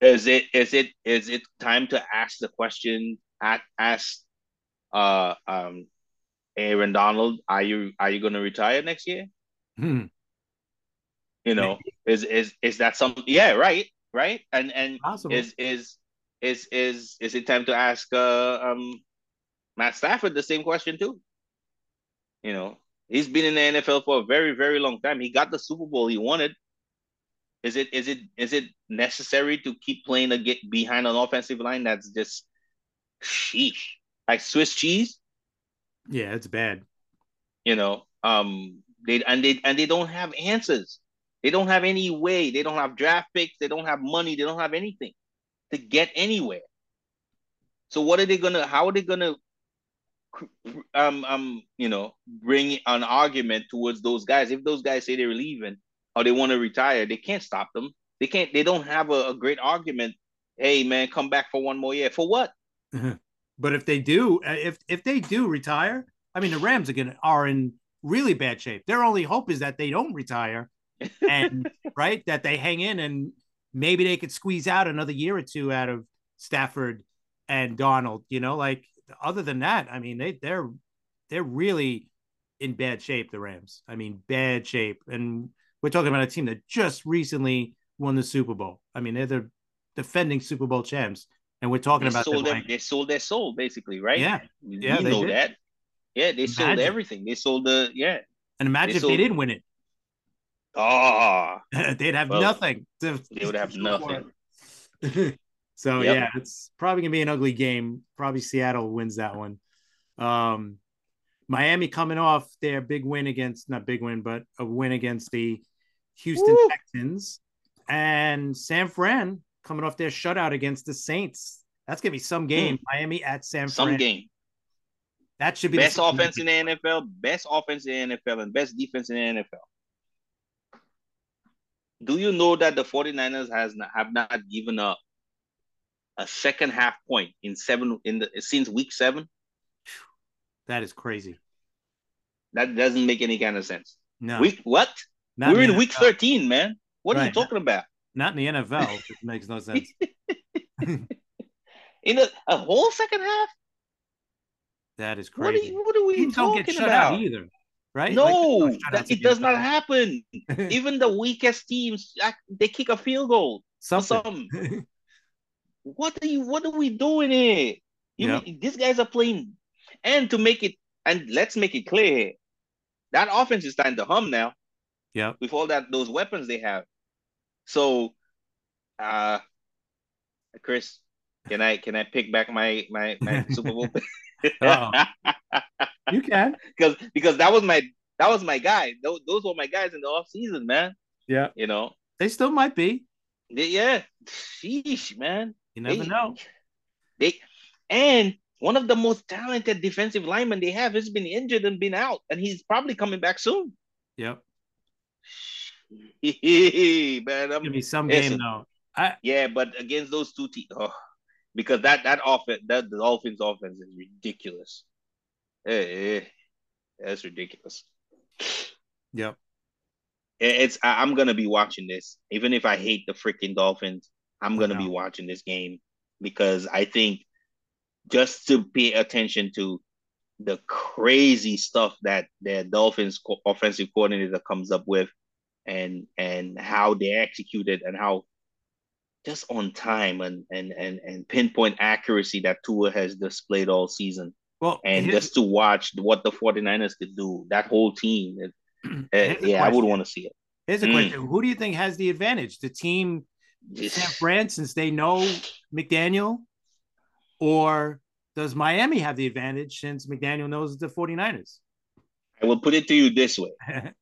[SPEAKER 2] Is it is it is it time to ask the question? At ask uh um Aaron Donald, are you are you going to retire next year?
[SPEAKER 1] Hmm.
[SPEAKER 2] You know, Maybe. is is is that something? Yeah, right, right. And and Possible. is is is is is it time to ask uh um Matt Stafford the same question too? You know, he's been in the NFL for a very very long time. He got the Super Bowl he wanted. Is it is it is it necessary to keep playing a get behind an offensive line that's just sheesh like Swiss cheese?
[SPEAKER 1] Yeah, it's bad.
[SPEAKER 2] You know, um, they and they and they don't have answers. They don't have any way. They don't have draft picks. They don't have money. They don't have anything to get anywhere. So what are they gonna? How are they gonna? Um, um, you know, bring an argument towards those guys if those guys say they're leaving or they want to retire, they can't stop them. They can't. They don't have a, a great argument. Hey, man, come back for one more year. For what?
[SPEAKER 1] but if they do, uh, if if they do retire, I mean, the Rams are gonna are in really bad shape. Their only hope is that they don't retire, and right that they hang in, and maybe they could squeeze out another year or two out of Stafford and Donald. You know, like other than that, I mean, they they're they're really in bad shape. The Rams, I mean, bad shape, and we're talking about a team that just recently won the Super Bowl. I mean, they're the defending Super Bowl champs, and we're talking
[SPEAKER 2] they
[SPEAKER 1] about
[SPEAKER 2] sold their, they sold their soul basically, right?
[SPEAKER 1] Yeah, yeah,
[SPEAKER 2] you know did. that. Yeah, they sold imagine. everything. They sold the yeah.
[SPEAKER 1] And imagine they if sold, they didn't win it.
[SPEAKER 2] Oh,
[SPEAKER 1] they'd have well, nothing. To,
[SPEAKER 2] they would have nothing.
[SPEAKER 1] so yep. yeah, it's probably gonna be an ugly game. Probably Seattle wins that one. Um, Miami coming off their big win against not big win, but a win against the Houston Woo! Texans, and San Fran coming off their shutout against the Saints. That's gonna be some game. Hmm. Miami at San Fran.
[SPEAKER 2] Some game.
[SPEAKER 1] That should be
[SPEAKER 2] best offense in the NFL, best offense in the NFL, and best defense in the NFL. Do you know that the 49ers has not, have not given up a second half point in seven in the since week seven?
[SPEAKER 1] That is crazy.
[SPEAKER 2] That doesn't make any kind of sense.
[SPEAKER 1] No.
[SPEAKER 2] Week what? Not We're in, in week 13, man. What right. are you talking about?
[SPEAKER 1] Not in the NFL. it makes no sense.
[SPEAKER 2] in a, a whole second half.
[SPEAKER 1] That is
[SPEAKER 2] What are,
[SPEAKER 1] crazy.
[SPEAKER 2] you, what are we
[SPEAKER 1] Teams don't
[SPEAKER 2] talking
[SPEAKER 1] get shut
[SPEAKER 2] about?
[SPEAKER 1] out either, right?
[SPEAKER 2] No,
[SPEAKER 1] Like,
[SPEAKER 2] that, it does not happen. Even the weakest teams, they kick a field goal.
[SPEAKER 1] Something.
[SPEAKER 2] something. What are you? What are we doing here? You
[SPEAKER 1] Yep.
[SPEAKER 2] mean these guys are playing, and to make it, and let's make it clear that offense is starting to hum now
[SPEAKER 1] Yeah,
[SPEAKER 2] with all that those weapons they have. So, uh, Chris, can I can I pick back my my my Super Bowl?
[SPEAKER 1] You can.
[SPEAKER 2] because because that was my that was my guy. Those those were my guys in the off season, man.
[SPEAKER 1] Yeah.
[SPEAKER 2] You know,
[SPEAKER 1] They still might be.
[SPEAKER 2] They- yeah, sheesh, man.
[SPEAKER 1] You never
[SPEAKER 2] They-
[SPEAKER 1] know.
[SPEAKER 2] They and one of the most talented defensive linemen they have has been injured and been out, and he's probably coming back soon.
[SPEAKER 1] Yep.
[SPEAKER 2] man, I'm,
[SPEAKER 1] Give me some game though. I
[SPEAKER 2] yeah, but against those two teams, oh, because that that offense, that the Dolphins offense is ridiculous. Eh, eh, that's ridiculous.
[SPEAKER 1] yep.
[SPEAKER 2] It- It's I- I'm gonna be watching this, even if I hate the freaking Dolphins. I'm gonna be watching this game because I think just to pay attention to the crazy stuff that the Dolphins co- offensive coordinator comes up with, and and how they execute it, and how just on time and and and and pinpoint accuracy that Tua has displayed all season,
[SPEAKER 1] Well,
[SPEAKER 2] and
[SPEAKER 1] here's-
[SPEAKER 2] just to watch what the 49ers could do, that whole team, it, uh, yeah, I would want to see it.
[SPEAKER 1] Here's a
[SPEAKER 2] Mm.
[SPEAKER 1] question: Who do you think has the advantage? The team San Fran, since they know McDaniel, or does Miami have the advantage since McDaniel knows the 49ers?
[SPEAKER 2] I will put it to you this way.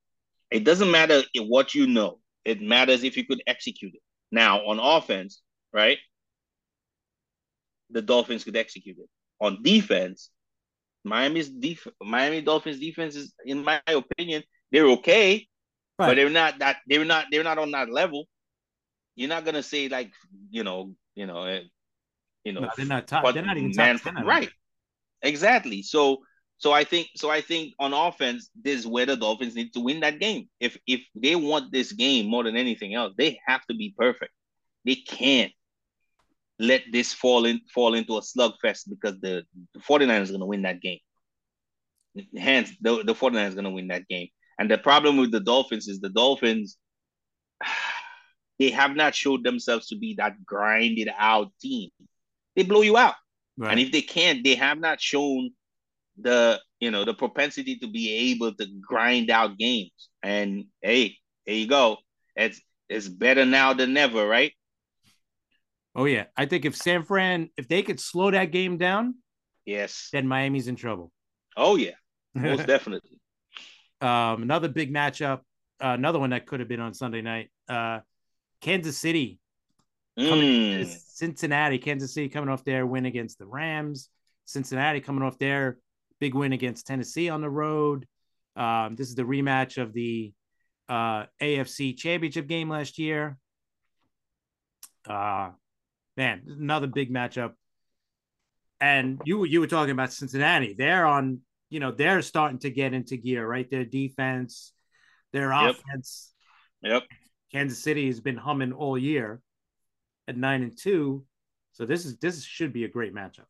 [SPEAKER 2] It doesn't matter what you know. It matters if you could execute it. Now, on offense, right? The Dolphins could execute it. On defense, Miami's def- Miami Dolphins defense is, in my opinion, they're okay, but they're not that they're not they're not on that level. You're not gonna say like you know you know uh, you know
[SPEAKER 1] No, they're not top. They're not even top
[SPEAKER 2] man,
[SPEAKER 1] 10.
[SPEAKER 2] Right? Exactly. So so I think so I think on offense, this is where the Dolphins need to win that game. If if they want this game more than anything else, they have to be perfect. They can't let this fall in fall into a slugfest because the, the 49ers is gonna win that game. Hence the, the 49ers is gonna win that game. And the problem with the Dolphins is the Dolphins they have not showed themselves to be that grinded out team. They blow you out.
[SPEAKER 1] Right.
[SPEAKER 2] And if they can't, they have not shown the you know the propensity to be able to grind out games. And hey, there you go. It's it's better now than never, right?
[SPEAKER 1] Oh yeah, I think if San Fran, if they could slow that game down,
[SPEAKER 2] Yes.
[SPEAKER 1] then Miami's in trouble.
[SPEAKER 2] Oh yeah, most definitely.
[SPEAKER 1] um, another big matchup, uh, another one that could have been on Sunday night. Uh, Kansas City,
[SPEAKER 2] Mm.
[SPEAKER 1] Cincinnati, Kansas City coming off their win against the Rams. Cincinnati coming off their big win against Tennessee on the road. Um, this is the rematch of the uh, AFC Championship game last year. Uh, man, another big matchup. And you you were talking about Cincinnati. They're on, you know, they're starting to get into gear, right? Their defense, their
[SPEAKER 2] Yep.
[SPEAKER 1] offense.
[SPEAKER 2] Yep.
[SPEAKER 1] Kansas City has been humming all year at nine and two. So this is this should be a great matchup.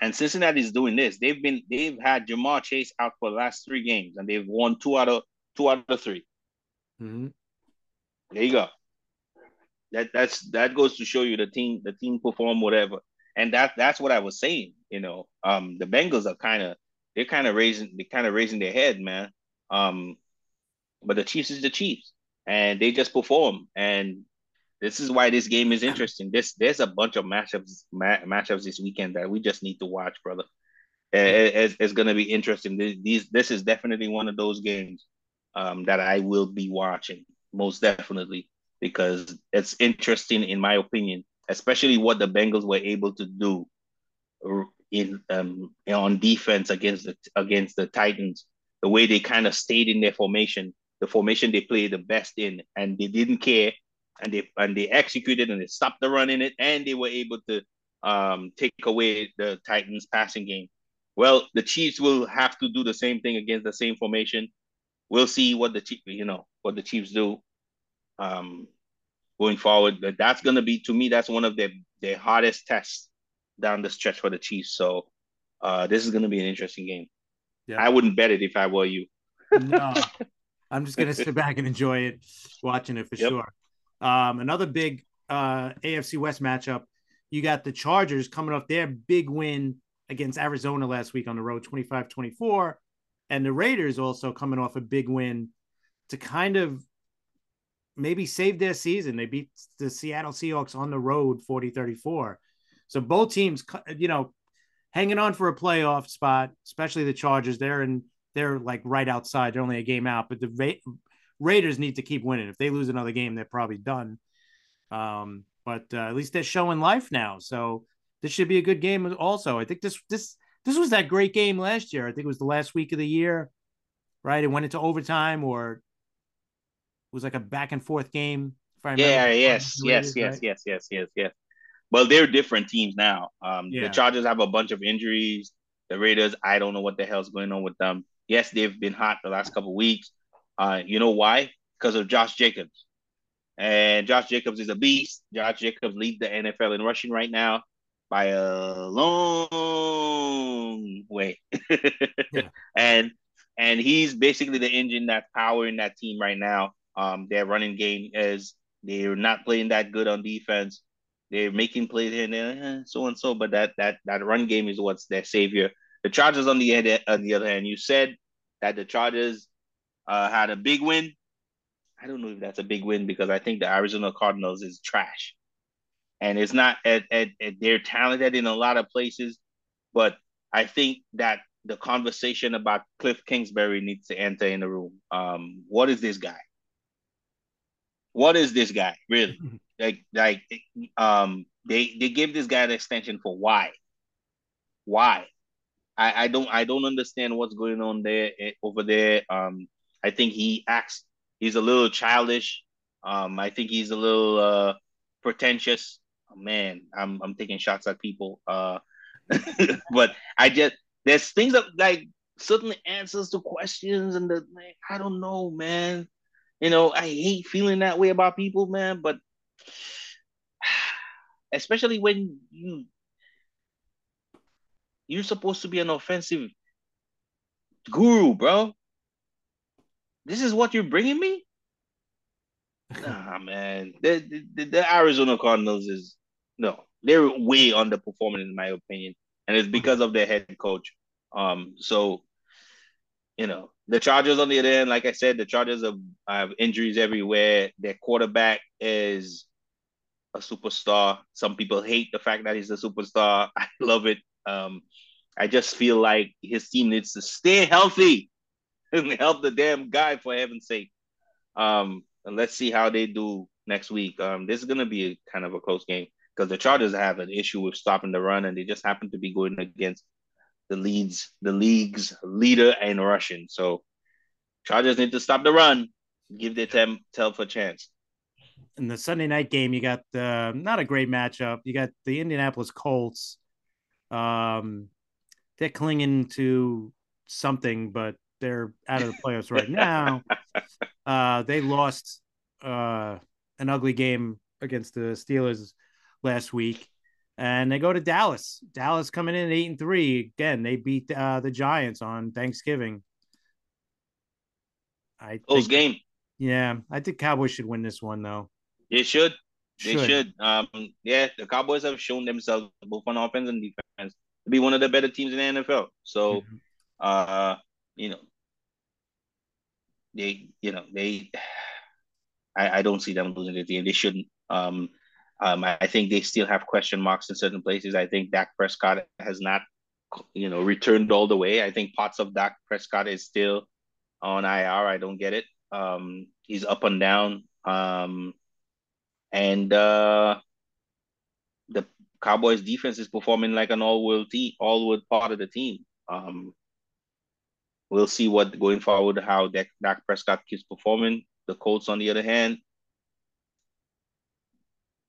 [SPEAKER 2] And Cincinnati's doing this. They've been they've had Ja'Marr Chase out for the last three games, and they've won two out of two out of three.
[SPEAKER 1] Mhm.
[SPEAKER 2] There you go. That that's that goes to show you the team the team perform whatever, and that that's what I was saying. You know, um, the Bengals are kind of they're kind of raising they kind of raising their head, man. Um, but the Chiefs is the Chiefs, and they just perform, and this is why this game is interesting. This there's a bunch of matchups ma- matchups this weekend that we just need to watch, brother. It- it's, it's going to be interesting. These this is definitely one of those games um, that I will be watching most definitely because it's interesting in my opinion, especially what the Bengals were able to do in um, on defense against the against the Titans. The way they kind of stayed in their formation, the formation they played the best in, and they didn't care, and they and they executed and they stopped the run in it, and they were able to um, take away the Titans passing game. Well, the Chiefs will have to do the same thing against the same formation. We'll see what the Chiefs, you know, what the Chiefs do um, going forward. But that's going to be, to me, that's one of the the hardest tests down the stretch for the Chiefs. So uh, this is going to be an interesting game.
[SPEAKER 1] Yeah.
[SPEAKER 2] I wouldn't bet it if I were you.
[SPEAKER 1] no, I'm just gonna sit back and enjoy it, watching it for
[SPEAKER 2] Yep.
[SPEAKER 1] sure. Um, another big uh, AFC West matchup. You got the Chargers coming off their big win against Arizona last week on the road, 25-24, and the Raiders also coming off a big win to kind of maybe save their season. They beat the Seattle Seahawks on the road 40-34. So both teams, you know, hanging on for a playoff spot, especially the Chargers. They're in they're like right outside. They're only a game out, but the Ra- Raiders need to keep winning. If they lose another game, they're probably done. Um, but uh, at least they're showing life now. So this should be a good game. Also, I think this this this was that great game last year. I think it was the last week of the year, right? It went into overtime, or was like a back and forth game. If I remember.
[SPEAKER 2] Yeah, yes, yes, yes, yes, yes, yes, yes. Well, they're different teams now. Um,
[SPEAKER 1] Yeah.
[SPEAKER 2] The Chargers have a bunch of injuries. The Raiders, I don't know what the hell's going on with them. Yes, they've been hot the last couple weeks. Uh, you know why? Because of Josh Jacobs. And Josh Jacobs is a beast. Josh Jacobs leads the NFL in rushing right now by a long way.
[SPEAKER 1] Yeah.
[SPEAKER 2] And and he's basically the engine that's powering that team right now. Um, their running game is they're not playing that good on defense. They're making plays here and there, eh, so and so, but that that that run game is what's their savior. The Chargers on the other on the other hand, you said that the Chargers uh, had a big win. I don't know if that's a big win because I think the Arizona Cardinals is trash, and it's not. At, at, at- they're talented in a lot of places, but I think that the conversation about Cliff Kingsbury needs to enter in the room. Um, what is this guy? What is this guy really? like like um they they gave this guy an extension for why? Why? I i don't i don't understand what's going on there eh, over there. Um i think he acts he's a little childish. Um i think he's a little uh pretentious. Oh, man i'm i'm taking shots at people uh but i just there's things that like certain answers to questions and the like, i don't know man you know i hate feeling that way about people man but especially when you you're supposed to be an offensive guru, bro. This is what you're bringing me? Nah, man. The, the, the Arizona Cardinals is no, they're way underperforming in my opinion, and it's because of their head coach. Um, so you know the Chargers on the other end, like I said, the Chargers have, have injuries everywhere. Their quarterback is a superstar. Some people hate the fact that he's a superstar. I love it. Um, I just feel like his team needs to stay healthy and help the damn guy for heaven's sake. Um, and let's see how they do next week. Um, this is gonna be a, kind of a close game because the Chargers have an issue with stopping the run, and they just happen to be going against the leads, the league's leader in rushing. So Chargers need to stop the run, give their tem- self a chance.
[SPEAKER 1] in the Sunday night game, you got uh, not a great matchup. You got the Indianapolis Colts. Um, they're clinging to something, but they're out of the playoffs right now. Uh, they lost uh, an ugly game against the Steelers last week, and they go to Dallas. Dallas coming in at eight and three again. They beat uh, the Giants on Thanksgiving. I
[SPEAKER 2] Close
[SPEAKER 1] think,
[SPEAKER 2] game.
[SPEAKER 1] yeah, I think Cowboys should win this one though.
[SPEAKER 2] They should. They should. Um, yeah, the Cowboys have shown themselves both on offense and defense to be one of the better teams in the NFL. So,
[SPEAKER 1] Mhm.
[SPEAKER 2] uh, you know, they, you know, they, I, I don't see them losing the game. They shouldn't. Um, um, I, think they still have question marks in certain places. I think Dak Prescott has not, you know, returned all the way. I think parts of Dak Prescott is still on IR. I don't get it. Um, he's up and down. Um, and uh, the Cowboys defense is performing like an all-world team, all-world part of the team. Um, we'll see what going forward how Dak, Dak Prescott keeps performing. The Colts, on the other hand,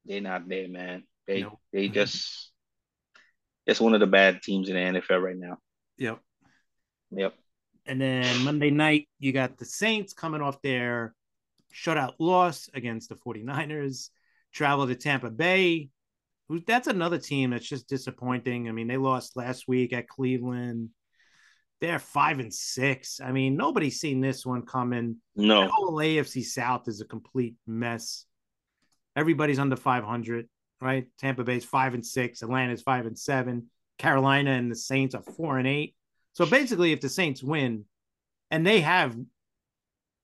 [SPEAKER 2] they're not there, man. They
[SPEAKER 1] Nope.
[SPEAKER 2] they just it's one of the bad teams in the NFL right now.
[SPEAKER 1] Yep.
[SPEAKER 2] Yep.
[SPEAKER 1] And then Monday night, you got the Saints coming off their shutout loss against the 49ers, travel to Tampa Bay. Who that's another team that's just disappointing. I mean, they lost last week at Cleveland. They're five and six. I mean, nobody's seen this one coming.
[SPEAKER 2] No,
[SPEAKER 1] the whole AFC South is a complete mess. Everybody's under 500, right? Tampa Bay's five and six. Atlanta's five and seven. Carolina and the Saints are four and eight. So basically, if the Saints win, and they have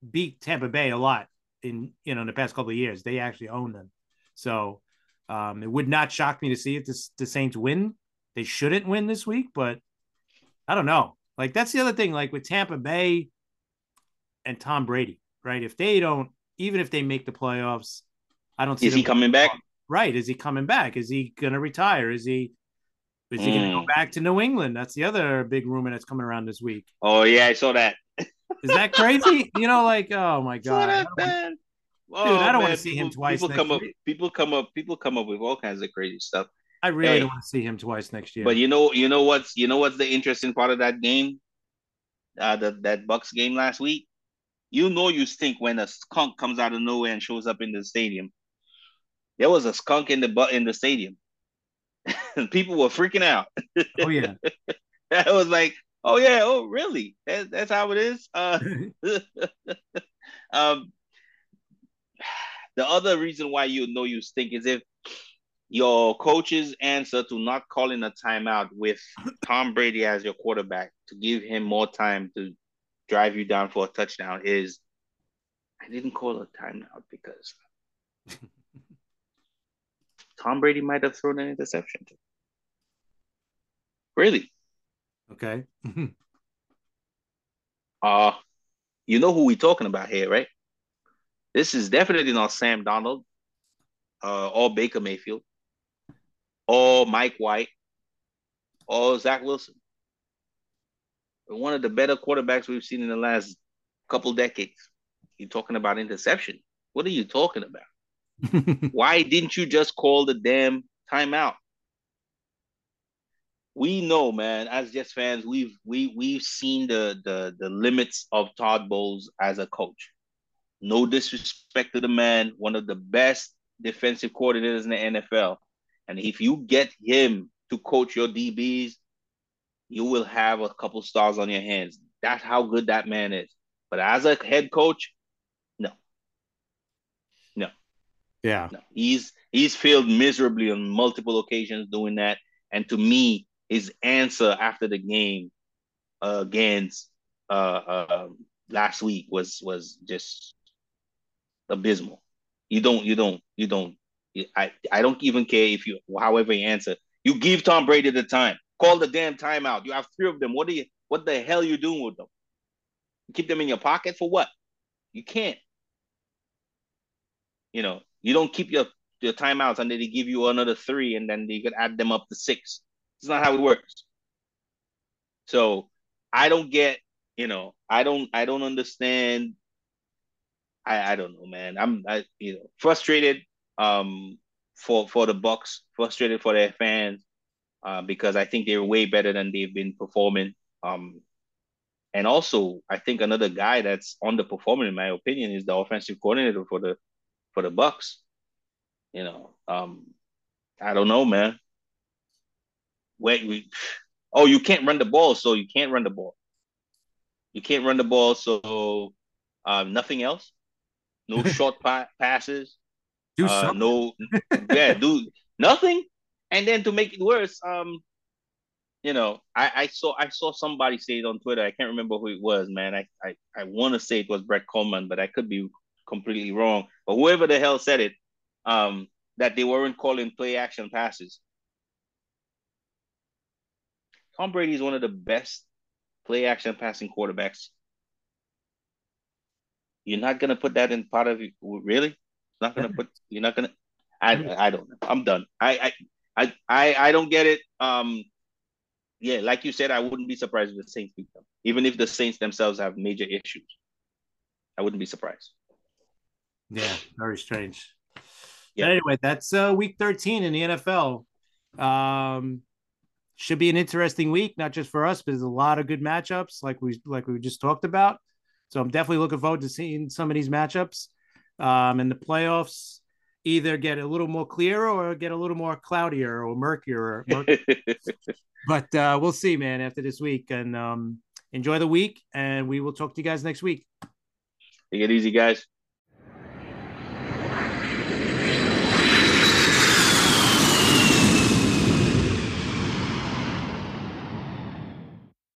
[SPEAKER 1] beat Tampa Bay a lot in you know in the past couple of years, they actually own them. So um, it would not shock me to see if this, the Saints win. They shouldn't win this week, but I don't know. Like that's the other thing. Like with Tampa Bay and Tom Brady, right? If they don't, even if they make the playoffs, I don't see.
[SPEAKER 2] Is he coming back?
[SPEAKER 1] Right? Is he coming back? Is he going to retire? Is he? Is he mm. going to go back to New England? That's the other big rumor that's coming around this week.
[SPEAKER 2] Oh yeah, I saw that.
[SPEAKER 1] Is that crazy? you know, like oh my god.
[SPEAKER 2] Oh, Dude, I don't want to see people, him twice. People come up, people come up, people come up with all kinds of crazy stuff.
[SPEAKER 1] I really hey, don't want to see him twice next year.
[SPEAKER 2] But you know, you know what's you know what's the interesting part of that game, uh, the, that Bucks game last week. You know, you stink when a skunk comes out of nowhere and shows up in the stadium. There was a skunk in the butt in the stadium. people were freaking out.
[SPEAKER 1] Oh yeah,
[SPEAKER 2] that was like, oh yeah, oh really? That, that's how it is. Uh, um, the other reason why you know you stink is if your coach's answer to not calling a timeout with Tom Brady as your quarterback to give him more time to drive you down for a touchdown is I didn't call a timeout because Tom Brady might have thrown an interception. Too. Really?
[SPEAKER 1] Okay.
[SPEAKER 2] uh you know who we talking about here, right? This is definitely not Sam Darnold, uh, or Baker Mayfield or Mike White or Zach Wilson. One of the better quarterbacks we've seen in the last couple decades. You're talking about interception. What are you talking about? Why didn't you just call the damn timeout? We know, man, as Jets fans, we've we we've seen the the the limits of Todd Bowles as a coach. No disrespect to the man, one of the best defensive coordinators in the NFL. And if you get him to coach your DBs, you will have a couple stars on your hands. That's how good that man is. But as a head coach, no. No.
[SPEAKER 1] Yeah.
[SPEAKER 2] No. He's he's failed miserably on multiple occasions doing that. And to me, his answer after the game uh, against uh, uh, last week was was just abysmal. You don't, you don't, you don't. I, I don't even care if you, however you answer. You give Tom Brady the time. Call the damn timeout. You have three of them. What are you? What the hell are you doing with them? You keep them in your pocket for what? You can't. You know, you don't keep your your timeouts and then they give you another three and then you could add them up to six. It's not how it works. So I don't get, you know, I don't I don't understand I, I don't know, man. I'm I, you know frustrated um for for the Bucks, frustrated for their fans uh, because I think they're way better than they've been performing. Um, and also, I think another guy that's underperforming, in my opinion, is the offensive coordinator for the for the Bucks. You know, um, I don't know, man. Wait, we, oh, you can't run the ball, so you can't run the ball. You can't run the ball, so um, nothing else no short pa- passes,
[SPEAKER 1] do uh,
[SPEAKER 2] no, yeah, do nothing. And then to make it worse, um, you know, I, I saw I saw somebody say it on Twitter. I can't remember who it was, man. I I, I want to say it was Brett Kollmann, but I could be completely wrong. But whoever the hell said it, um, that they weren't calling play action passes. Tom Brady is one of the best play action passing quarterbacks you're not gonna put that in part of you, really? Not gonna put. You're not gonna. I I don't know. I'm done. I I I I don't get it. Um, yeah, like you said, I wouldn't be surprised if the Saints beat them, even if the Saints themselves have major issues. I wouldn't be surprised.
[SPEAKER 1] Yeah, very strange. Yeah. But anyway, that's uh, week 13 in the NFL. Um, should be an interesting week, not just for us, but there's a lot of good matchups, like we like we just talked about. So I'm definitely looking forward to seeing some of these matchups. Um, in the playoffs, either get a little more clear or get a little more cloudier or murkier. Or but uh, we'll see, man, after this week. And um, enjoy the week, and we will talk to you guys next week.
[SPEAKER 2] Take it easy, guys.